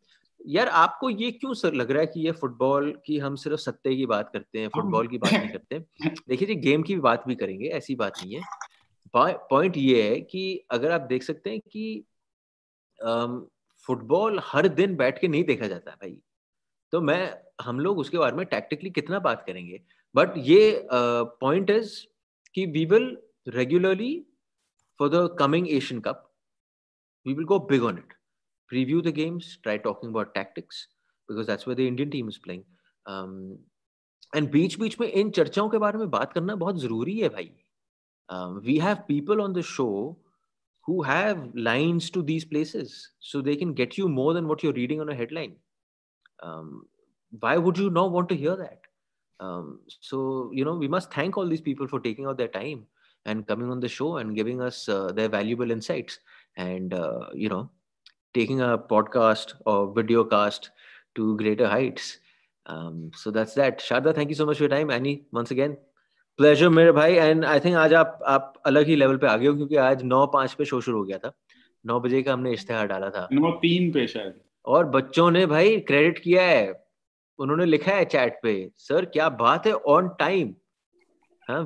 यार आपको ये क्यों sir लग रहा है कि ये football की हम सिर्फ़ सत्ते की बात करते हैं फुटबॉल की बात नहीं करते देखिए जी गेम की भी बात भी करेंगे ऐसी बात नहीं है पॉइंट ये है कि अगर आप देख सकते हैं कि फुटबॉल हर दिन बैठ के नहीं देखा जाता भाई तो मैं हम लोग उसके बारे में टैक्टिकली कितना बात करेंगे? बट ये पॉइंट इज़ कि we will regularly for the coming Asian Cup we will go big on it preview the games try talking about tactics because that's the Indian team is playing and बीच बीच में इन चर्चाओं के बारे में बात करना बहुत ज़रूरी है भाई। We have people on the show who have lines to these places so they can get you more than what you're reading on a headline why would you not want to hear that? Um, so you know we must thank all these people for taking out their time and coming on the show and giving us uh, their valuable insights and uh, you know taking a podcast or video cast to greater heights. Um, so that's that. Sharda, thank you so much for your time. Annie, once again, pleasure मेरे भाई and I think आज आप आप अलग ही level पे आ गए हो क्योंकि आज नौ पांच पे शो शुरू हो गया था नौ बजे का हमने इश्तेहार डाला था नौ तीन पे शायद और बच्चों ने भाई क्रेडिट किया है उन्होंने लिखा है चैट पे सर क्या बात है on time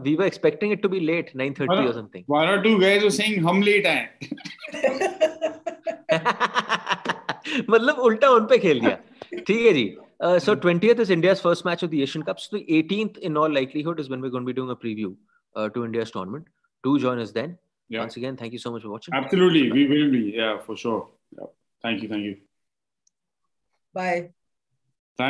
we were expecting it to be late 9:30 or something one or two guys are saying हम लेट आए मतलब उल्टा उन पे खेल दिया। ठीक है जी। So 20th is India's first match of the Asian Cup so 18th in all likelihood is when we going be doing preview to India's tournament to join us then once again thank you so much for watching absolutely we will be yeah for sure thank you thank you bye